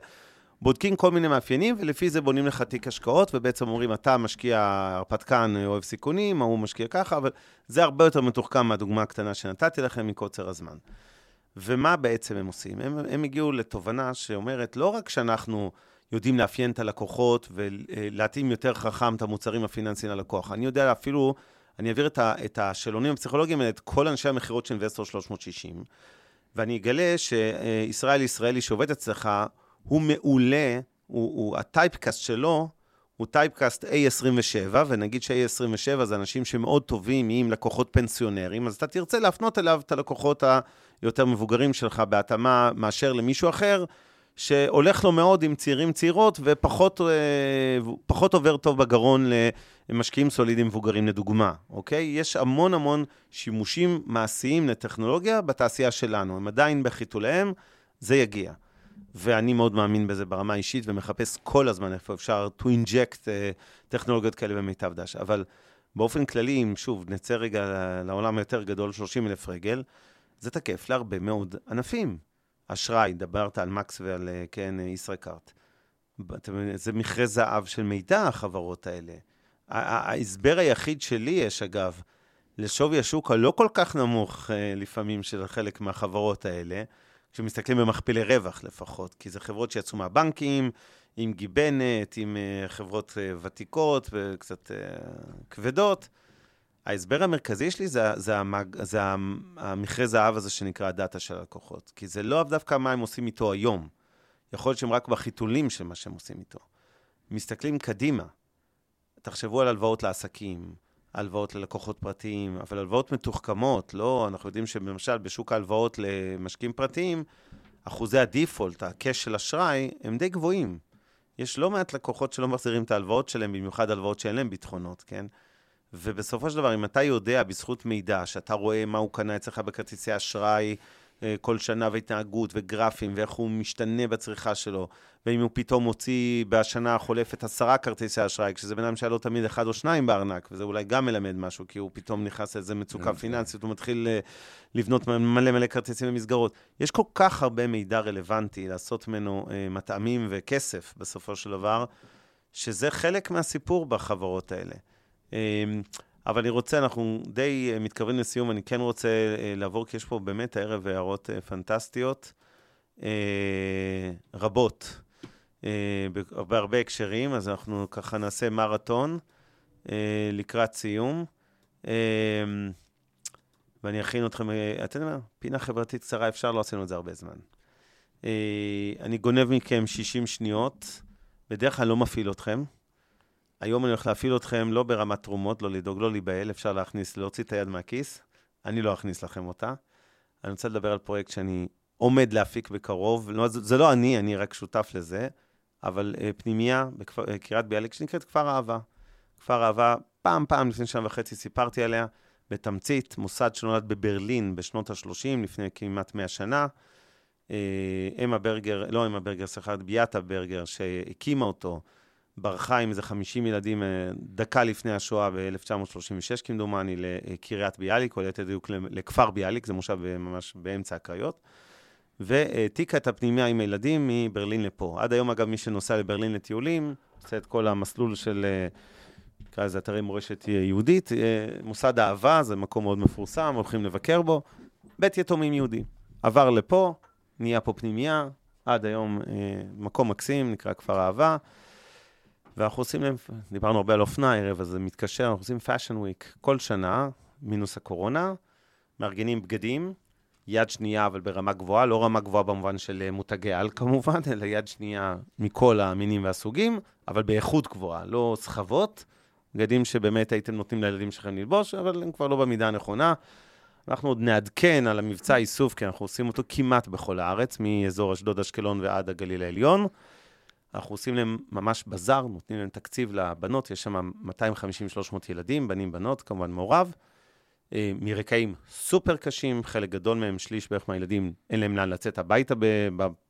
בודקים כל מיני מאפיינים, ולפי זה בונים לך תיק השקעות, ובעצם אומרים, אתה משקיע הרפתקן, אוהב סיכונים, ההוא משקיע ככה, אבל זה הרבה יותר מתוחכם מהדוגמה הקטנה שנתתי לכם מקוצר הזמן. ומה בעצם הם עושים? הם, הם הגיעו לתובנה שאומרת, לא רק שאנחנו יודעים לאפיין את הלקוחות ולהתאים יותר חכם את המוצרים הפיננסיים ללקוח, אני יודע אפילו, אני אעביר את, ה, את השאלונים הפסיכולוגיים האלה, את כל אנשי המכירות של אינבסטור 360, ואני אגלה שישראל ישראלי שעובד אצלך, הוא מעולה, הוא, הוא, הטייפקאסט שלו הוא טייפקאסט A27, ונגיד ש-A27 זה אנשים שמאוד טובים עם לקוחות פנסיונרים, אז אתה תרצה להפנות אליו את הלקוחות היותר מבוגרים שלך בהתאמה מאשר למישהו אחר, שהולך לו מאוד עם צעירים צעירות, ופחות אה, עובר טוב בגרון למשקיעים סולידיים מבוגרים, לדוגמה, אוקיי? יש המון המון שימושים מעשיים לטכנולוגיה בתעשייה שלנו, הם עדיין בחיתוליהם, זה יגיע. ואני מאוד מאמין בזה ברמה האישית, ומחפש כל הזמן איפה אפשר to inject uh, טכנולוגיות כאלה במיטב דש. אבל באופן כללי, אם שוב נצא רגע לעולם היותר גדול, 30 אלף רגל, זה תקף להרבה מאוד ענפים. אשראי, דברת על מקס ועל, אה, כן, ישראכרט. זה מכרה זהב של מידע, החברות האלה. ההסבר היחיד שלי יש, אגב, לשווי השוק הלא כל כך נמוך אה, לפעמים של חלק מהחברות האלה, כשמסתכלים במכפילי רווח לפחות, כי זה חברות שיצאו מהבנקים, עם גיבנת, עם חברות ותיקות וקצת כבדות. ההסבר המרכזי שלי זה, זה, המג, זה המכרה זהב הזה שנקרא הדאטה של הלקוחות. כי זה לא דווקא מה הם עושים איתו היום. יכול להיות שהם רק בחיתולים של מה שהם עושים איתו. מסתכלים קדימה. תחשבו על הלוואות לעסקים, הלוואות ללקוחות פרטיים, אבל הלוואות מתוחכמות, לא, אנחנו יודעים שלמשל בשוק ההלוואות למשקיעים פרטיים, אחוזי הדיפולט, הקש של אשראי, הם די גבוהים. יש לא מעט לקוחות שלא מחזירים את ההלוואות שלהם, במיוחד הלוואות שאין להם ביטחונות, כן? ובסופו של דבר, אם אתה יודע בזכות מידע, שאתה רואה מה הוא קנה אצלך בכרטיסי אשראי, אה, כל שנה והתנהגות וגרפים ואיך הוא משתנה בצריכה שלו, ואם הוא פתאום מוציא בשנה החולפת עשרה כרטיסי אשראי, כשזה בן אדם שהיה לו תמיד אחד או שניים בארנק, וזה אולי גם מלמד משהו, כי הוא פתאום נכנס לאיזה מצוקה כן. פיננסית, הוא מתחיל אה, לבנות מלא מלא כרטיסים במסגרות. יש כל כך הרבה מידע רלוונטי לעשות ממנו אה, מטעמים וכסף בסופו של דבר, שזה חלק מהסיפור בחברות האלה. אבל אני רוצה, אנחנו די אה, מתקרבים לסיום, אני כן רוצה אה, לעבור, כי יש פה באמת הערב הערות אה, פנטסטיות, רבות, בהרבה הקשרים, אז אנחנו ככה נעשה מרתון לקראת סיום. ואני אכין אתכם, אתם יודעים מה? פינה חברתית קצרה, אפשר, לא עשינו את זה הרבה זמן. אני גונב מכם 60 שניות, בדרך כלל לא מפעיל אתכם. היום אני הולך להפעיל אתכם לא ברמת תרומות, לא לדאוג, לא להיבהל, אפשר להכניס, להוציא את היד מהכיס. אני לא אכניס לכם אותה. אני רוצה לדבר על פרויקט שאני עומד להפיק בקרוב. לא, זה, זה לא אני, אני רק שותף לזה, אבל uh, פנימייה בקריית uh, ביאליק שנקראת כפר אהבה. כפר אהבה, פעם, פעם לפני שנה וחצי סיפרתי עליה. בתמצית, מוסד שנולד בברלין בשנות ה-30, לפני כמעט 100 שנה. אה, אמה ברגר, לא אמה ברגר, סליחה, ביאטה ברגר, שהקימה אותו, ברחה עם איזה 50 ילדים אה, דקה לפני השואה ב-1936, כמדומני, לקריית ביאליק, או ליתר דיוק לכפר ביאליק, זה מושב ממש באמצע הקריות. והעתיקה את הפנימיה עם הילדים מברלין לפה. עד היום, אגב, מי שנוסע לברלין לטיולים, עושה את כל המסלול של, אה, נקרא לזה אתרי מורשת יהודית. מוסד אהבה, זה מקום מאוד מפורסם, הולכים לבקר בו. בית יתומים יהודי. עבר לפה, נהיה פה פנימייה, עד היום אה, מקום מקסים, נקרא כפר אהבה. ואנחנו עושים להם, דיברנו הרבה על אופנה הערב, אז זה מתקשר, אנחנו עושים fashion week כל שנה, מינוס הקורונה, מארגנים בגדים, יד שנייה, אבל ברמה גבוהה, לא רמה גבוהה במובן של אה, מותגי על [LAUGHS] כמובן, אלא יד שנייה מכל המינים והסוגים, אבל באיכות גבוהה, לא סחבות, בגדים שבאמת הייתם נותנים לילדים שלכם ללבוש, אבל הם כבר לא במידה הנכונה. אנחנו עוד נעדכן על המבצע איסוף, כי אנחנו עושים אותו כמעט בכל הארץ, מאזור אשדוד, אשקלון ועד הגליל העליון. אנחנו עושים להם ממש בזאר, נותנים להם תקציב לבנות, יש שם 250-300 ילדים, בנים, בנות, כמובן מעורב. אה, מרקעים סופר קשים, חלק גדול מהם, שליש בערך מהילדים, אין להם לאן לצאת הביתה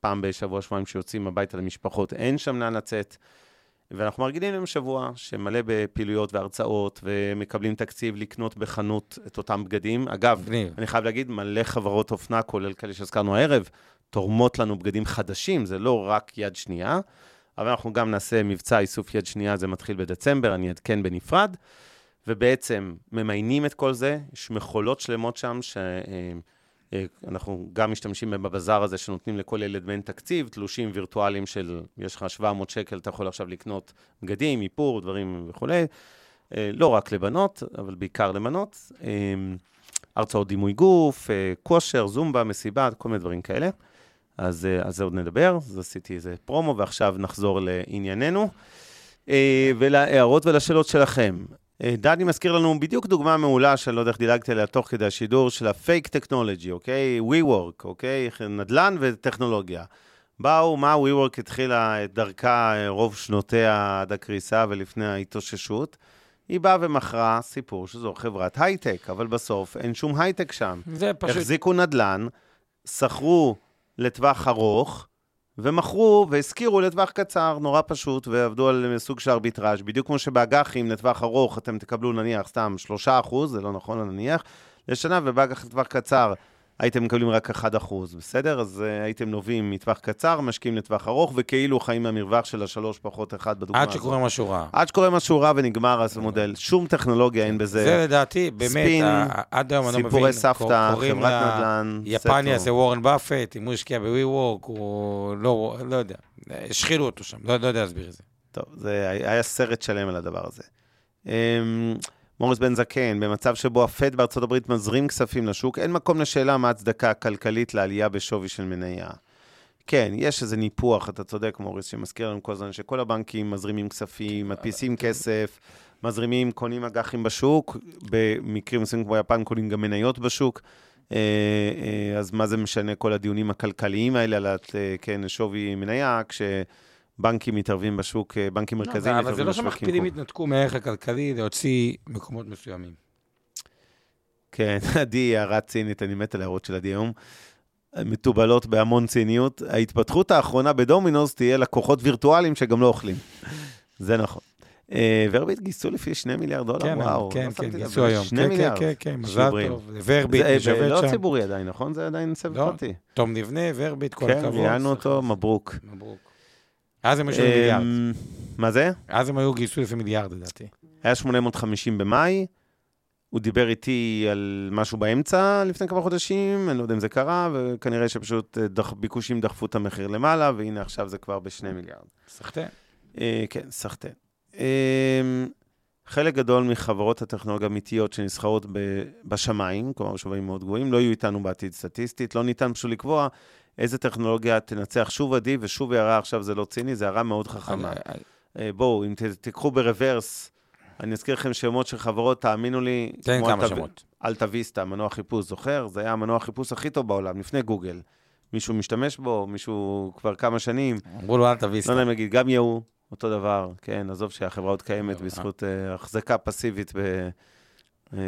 פעם בשבוע, שבועיים שיוצאים הביתה למשפחות, אין שם לאן לצאת. ואנחנו מארגנים להם שבוע שמלא בפעילויות והרצאות, ומקבלים תקציב לקנות בחנות את אותם בגדים. אגב. אני חייב להגיד, מלא חברות אופנה, כולל כאלה שהזכרנו הערב, תורמות לנו בגדים חדשים, זה לא רק יד שנייה, אבל אנחנו גם נעשה מבצע איסוף יד שנייה, זה מתחיל בדצמבר, אני אעדכן בנפרד, ובעצם ממיינים את כל זה, יש מכולות שלמות שם, ש... אה, אנחנו גם משתמשים בבזאר הזה שנותנים לכל ילד מעין תקציב, תלושים וירטואליים של, יש לך 700 שקל, אתה יכול עכשיו לקנות בגדים, איפור, דברים וכולי. אה, לא רק לבנות, אבל בעיקר לבנות. אה, הרצאות דימוי גוף, כושר, זומבה, מסיבה, כל מיני דברים כאלה. אז על זה עוד נדבר, אז עשיתי איזה פרומו, ועכשיו נחזור לענייננו. ולהערות ולשאלות שלכם. אה, דני מזכיר לנו בדיוק דוגמה מעולה, שאני לא יודע איך דילגתי עליה תוך כדי השידור, של הפייק טכנולוגי, אוקיי? WeWork, אוקיי? נדל"ן וטכנולוגיה. באו, מה WeWork התחילה את דרכה אה, רוב שנותיה עד הקריסה ולפני ההתאוששות? היא באה ומכרה סיפור שזו חברת הייטק, אבל בסוף אין שום הייטק שם. זה פשוט... החזיקו נדל"ן, שכרו לטווח ארוך, ומכרו והשכירו לטווח קצר, נורא פשוט, ועבדו על סוג של ארביטראז', בדיוק כמו שבאג"חים לטווח ארוך אתם תקבלו נניח סתם 3%, זה לא נכון נניח, לשנה, ובאג"ח לטווח קצר הייתם מקבלים רק 1%, בסדר? אז uh, הייתם נובעים מטווח קצר, משקיעים לטווח ארוך, וכאילו חיים מהמרווח של השלוש פחות אחד בדוגמה הזאת. עד שקורה משהו רע. עד שקורה משהו רע ונגמר המודל. שום טכנולוגיה אין בזה. זה לדעתי, באמת, ספין, עד היום אני לא מבין. סיפורי סבתא, חברת נדל"ן, יפניה זה וורן באפט, אם הוא השקיע בווי-וורק, הוא לא, לא יודע, השחילו אותו שם, לא, לא יודע להסביר את זה. טוב, זה היה סרט שלם על הדבר הזה. מוריס בן זקן, במצב שבו הפד בארצות הברית מזרים כספים לשוק, אין מקום לשאלה מה ההצדקה הכלכלית לעלייה בשווי של מניה. כן, יש איזה ניפוח, אתה צודק, מוריס, שמזכיר לנו כל הזמן שכל הבנקים מזרימים כספים, מדפיסים כסף, מזרימים, קונים אג"חים בשוק, במקרים מסוימים כמו יפן קונים גם מניות בשוק. אה, אה, אז מה זה משנה כל הדיונים הכלכליים האלה על, אה, כן, שווי מניה, כש... בנקים מתערבים בשוק, אה, בנקים מרכזיים לא, מתערבים בשוק. אבל זה לא שמכפילים התנתקו מערך הכלכלי להוציא מקומות מסוימים. כן, [LAUGHS] עדי, הערה צינית, אני מת על ההערות של עדי היום. מתובלות בהמון ציניות. ההתפתחות האחרונה בדומינוס תהיה לקוחות וירטואליים שגם לא אוכלים. [LAUGHS] זה נכון. אה, ורביט גייסו לפי 2 מיליארד דולר, כן, וואו. כן, כן, גייסו היום. 2 כן, מיליארד. כן, כן, מזל טוב. ורביט שם. זה לא ציבורי עדיין, נכון? זה עדיין סבב לא, פרטי. תום נבנה, ורביט, כל הכבוד. כן, ראיינו אותו, מברוק. מברוק. אז הם היו מיליארד. אמ, מה זה? אז הם היו גייסו לפי מיליארד, לדעתי. היה 850 במאי, הוא דיבר איתי על משהו באמצע לפני כמה חודשים, אני לא יודע אם זה קרה, וכנראה שפשוט אה, דח, ביקושים דחפו את המחיר למעלה, והנה עכשיו זה כבר בשני מיליארד. סחטיין. אה, כן, סחטיין. אה, חלק גדול מחברות הטכנולוגיה האמיתיות שנסחרות בשמיים, כלומר בשווים מאוד גבוהים, לא יהיו איתנו בעתיד סטטיסטית, לא ניתן פשוט לקבוע איזה טכנולוגיה תנצח שוב עדי, ושוב הערה עכשיו זה לא ציני, זה הערה מאוד חכמה. אה, בואו, אם תיקחו ברוורס, אני אזכיר לכם שמות של חברות, תאמינו לי, תן כמה שמות. אלטה ויסטה, מנוע חיפוש, זוכר? זה היה המנוע חיפוש הכי טוב בעולם, לפני גוגל. מישהו משתמש בו, מישהו כבר כמה שנים. אמרו לו אלטה ויסטה. לא יודע אם להגיד, גם יהוא, אותו דבר, כן, עזוב שהחברה עוד קיימת בזכות אה, החזקה פסיבית אה,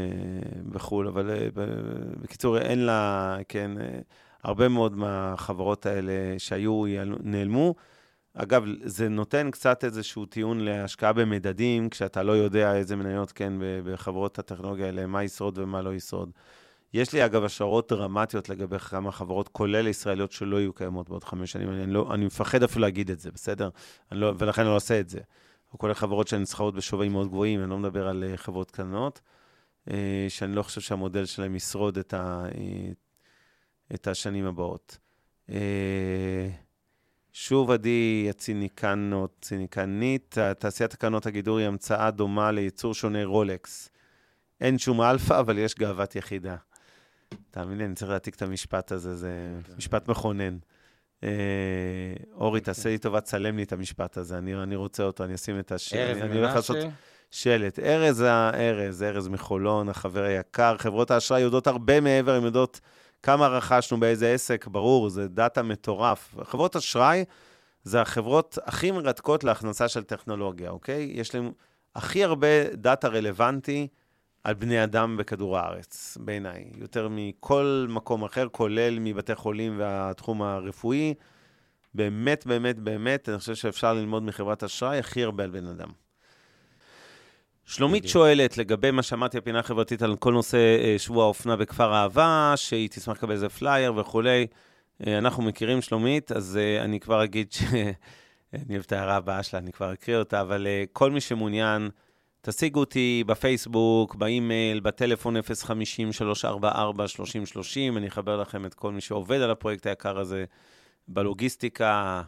בחו"ל, אבל אה, ב- בקיצור, אין לה, כן, אה, הרבה מאוד מהחברות האלה שהיו, נעלמו. אגב, זה נותן קצת איזשהו טיעון להשקעה במדדים, כשאתה לא יודע איזה מניות, כן, בחברות הטכנולוגיה האלה, מה ישרוד ומה לא ישרוד. יש לי, אגב, השערות דרמטיות לגבי כמה חברות, כולל ישראליות, שלא יהיו קיימות בעוד חמש שנים. אני, לא, אני מפחד אפילו להגיד את זה, בסדר? אני לא, ולכן אני לא עושה את זה. כולל חברות שנסחרות בשווים מאוד גבוהים, אני לא מדבר על אה, חברות קטנות, אה, שאני לא חושב שהמודל שלהם ישרוד את, ה, אה, את השנים הבאות. אה, שוב, עדי, הציניקנות, ציניקנית, תעשיית תקנות הגידור היא המצאה דומה לייצור שונה רולקס. אין שום אלפא, אבל יש גאוות יחידה. תאמין לי, אני צריך להעתיק את המשפט הזה, זה משפט מכונן. אה, אורי, תעשה לי טובה, צלם לי את המשפט הזה, אני, אני רוצה אותו, אני אשים את השם. ארז אני, הולך לעשות שלט. ארז הארז, ארז מחולון, החבר היקר. חברות האשראי יודעות הרבה מעבר, הן יודעות כמה רכשנו באיזה עסק, ברור, זה data מטורף. חברות אשראי זה החברות הכי מרתקות להכנסה של טכנולוגיה, אוקיי? יש להם הכי הרבה data רלוונטי על בני אדם בכדור הארץ, בעיניי. יותר מכל מקום אחר, כולל מבתי חולים והתחום הרפואי. באמת, באמת, באמת, אני חושב שאפשר ללמוד מחברת אשראי הכי הרבה על בן אדם. שלומית בדיוק. שואלת לגבי מה שאמרתי, הפינה החברתית על כל נושא אה, שבוע האופנה בכפר אהבה, שהיא תשמח לקבל איזה פלייר וכולי. אה, אנחנו מכירים שלומית, אז אה, אני כבר אגיד ש... [LAUGHS] אני אוהב את ההערה הבאה שלה, אני כבר אקריא אותה, אבל כל מי שמעוניין, תשיגו אותי בפייסבוק, באימייל, בטלפון 050-344-3030, אני אחבר לכם את כל מי שעובד על הפרויקט היקר הזה בלוגיסטיקה.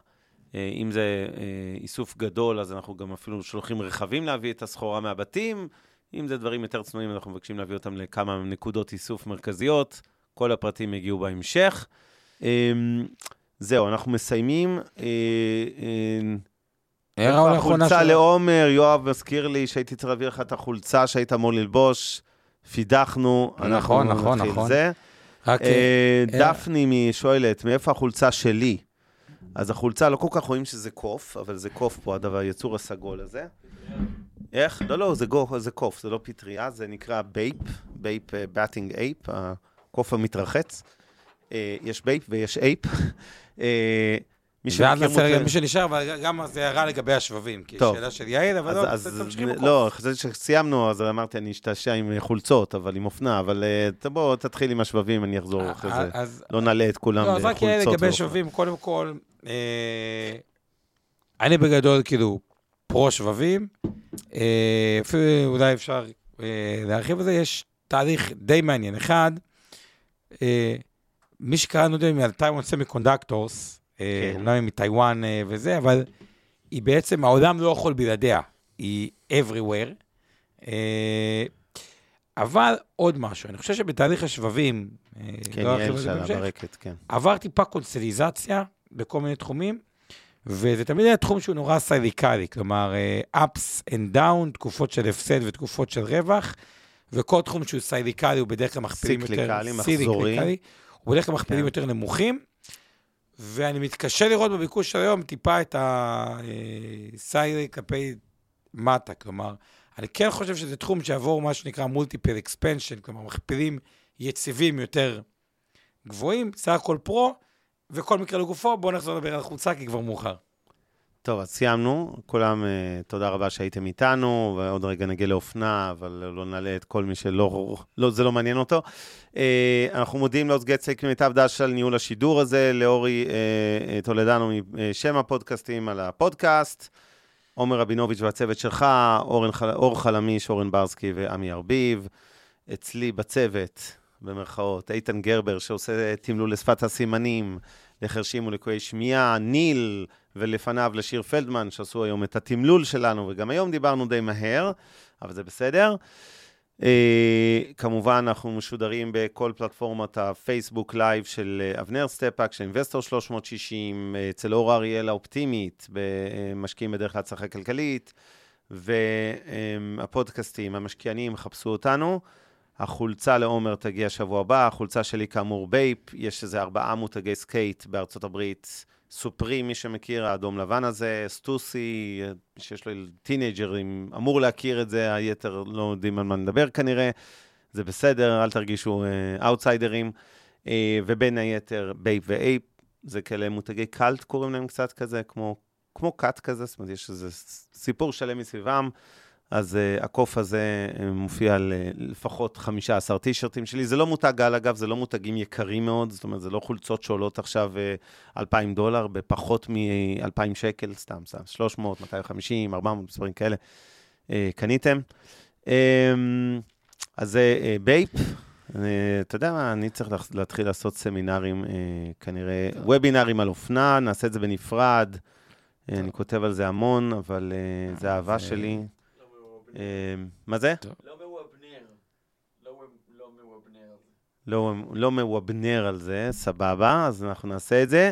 אה, אם זה אה, איסוף גדול, אז אנחנו גם אפילו שולחים רכבים להביא את הסחורה מהבתים. אם זה דברים יותר צנועים, אנחנו מבקשים להביא אותם לכמה נקודות איסוף מרכזיות. כל הפרטים יגיעו בהמשך. אה, זהו, אנחנו מסיימים. אה, הערה איפה האחרונה החולצה. לעומר, יואב מזכיר לי שהייתי צריך להביא לך את החולצה שהיית אמור ללבוש. פידחנו. אנחנו נכון, נכון, נתחיל נכון. זה. רק, דפני שואלת, מאיפה החולצה שלי? אז החולצה, לא כל כך רואים שזה קוף, אבל זה קוף פה, הדבר, היצור הסגול הזה. איך? לא, לא, זה, גו, זה קוף, זה לא פטריה, זה נקרא BAPE, BAPE, bathing ape, הקוף המתרחץ. אה, יש BAPE ויש ape. אה, מי שמכיר מוצא- מי שנשאר, אבל גם זה הערה לגבי השבבים, כי טוב. שאלה של יעל, אבל אז, לא, אז, תמשיכי. לא, חשבתי שסיימנו, אז אמרתי, אני אשתעשע עם חולצות, אבל עם אופנה, אבל אה, בוא, תתחיל עם השבבים, אני אחזור אחרי זה. אז לא נעלה את כולם לא, אז רק. לגבי ואופנה. שבבים, קודם כל, אה, אני בגדול כאילו פרו שבבים, אה, אפילו אולי אפשר אה, להרחיב על זה, יש תהליך די מעניין. אחד, אה, מי שקראנו את זה מ-Taiwan Semiconductors, אה, כן. אומנם היא מטיוואן אה, וזה, אבל היא בעצם, העולם לא יכול בלעדיה, היא everywhere. אה, אבל עוד משהו, אני חושב שבתהליך השבבים, אה, כן, לא יעל בהמשך, ברקת, כן. עבר טיפה קונסטליזציה בכל מיני תחומים, וזה תמיד היה תחום שהוא נורא סייליקלי, כלומר, אה, ups and down, תקופות של הפסד ותקופות של רווח, וכל תחום שהוא cyclical הוא בדרך כלל מכפילים יותר... cyclical, מחזורי. הוא בדרך כלל מכפילים כן. יותר נמוכים, ואני מתקשה לראות בביקוש של היום טיפה את ה cycle כלפי מטה, כלומר, אני כן חושב שזה תחום שיעבור מה שנקרא multiple expansion, כלומר, מכפילים יציבים יותר גבוהים, סך הכל פרו, וכל מקרה לגופו, בואו נחזור לדבר על החולצה, כי כבר מאוחר. טוב, אז סיימנו. כולם, אה, תודה רבה שהייתם איתנו, ועוד רגע נגיע לאופנה, אבל לא נעלה את כל מי שלא, לא, זה לא מעניין אותו. אה, אנחנו מודים לעוז גצק ממיטב דש על ניהול השידור הזה, לאורי אה, טולדנו משם הפודקאסטים על הפודקאסט, עומר רבינוביץ' והצוות שלך, אורן, אור חלמיש, אורן ברסקי ועמי ארביב. אצלי בצוות, במרכאות, איתן גרבר, שעושה תמלול לשפת הסימנים, לחרשים ולקויי שמיעה, ניל, ולפניו לשיר פלדמן, שעשו היום את התמלול שלנו, וגם היום דיברנו די מהר, אבל זה בסדר. אה, כמובן, אנחנו משודרים בכל פלטפורמת הפייסבוק live של אה, אבנר סטפק, של Investor 360, אה, אצל אור אריאל האופטימית, במשקיעים בדרך להצלחה כלכלית, והפודקאסטים, המשקיענים, חפשו אותנו. החולצה לעומר תגיע שבוע הבא, החולצה שלי כאמור BAPE, יש איזה ארבעה מותגי skate בארצות הברית, Supreme, מי שמכיר, האדום לבן הזה, Stussy, שיש לו טינאייג'רים, אמור להכיר את זה, היתר לא יודעים על מה נדבר כנראה. זה בסדר, אל תרגישו אאוטסיידרים. אה, אה, ובין היתר, BAPE ו AAPE, זה כאלה מותגי cult, קוראים להם קצת כזה, כמו, כמו cult כזה, זאת אומרת, יש איזה סיפור שלם מסביבם. אז אה, הקוף הזה אה, מופיע על אה, לפחות 15 טישרטים שלי. זה לא מותג על, אגב, זה לא מותגים יקרים מאוד, זאת אומרת, זה לא חולצות שעולות עכשיו אה, 2,000 דולר, בפחות מ-2,000 שקל, סתם, סתם, 300, 250, 400, מספרים כאלה, אה, קניתם. אמ, אז זה אה, BAPE. אה, אתה יודע מה, אני צריך להתחיל לעשות סמינרים, אה, כנראה, וובינרים על אופנה, נעשה את זה בנפרד. אה, אני כותב על זה המון, אבל אה, זה אהבה שלי. מה זה? לא מוובנר. לא מוובנר. לא, לא מוובנר על זה, סבבה, אז אנחנו נעשה את זה.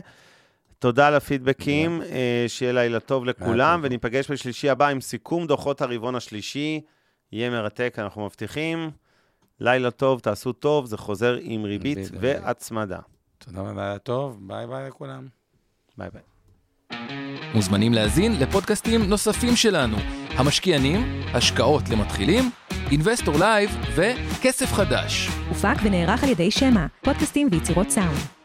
תודה על הפידבקים, שיהיה לילה טוב לכולם, וניפגש בשלישי הבא עם סיכום דוחות הרבעון השלישי. יהיה מרתק, אנחנו מבטיחים. לילה טוב, תעשו טוב, זה חוזר עם ריבית והצמדה. תודה רבה, לילה טוב, ביי ביי לכולם. ביי ביי. מוזמנים להזין לפודקאסטים נוספים שלנו, המשקיענים, השקעות למתחילים, Investor Live וכסף חדש. הופק ונערך על ידי שמע, פודקאסטים ויצירות סאונד.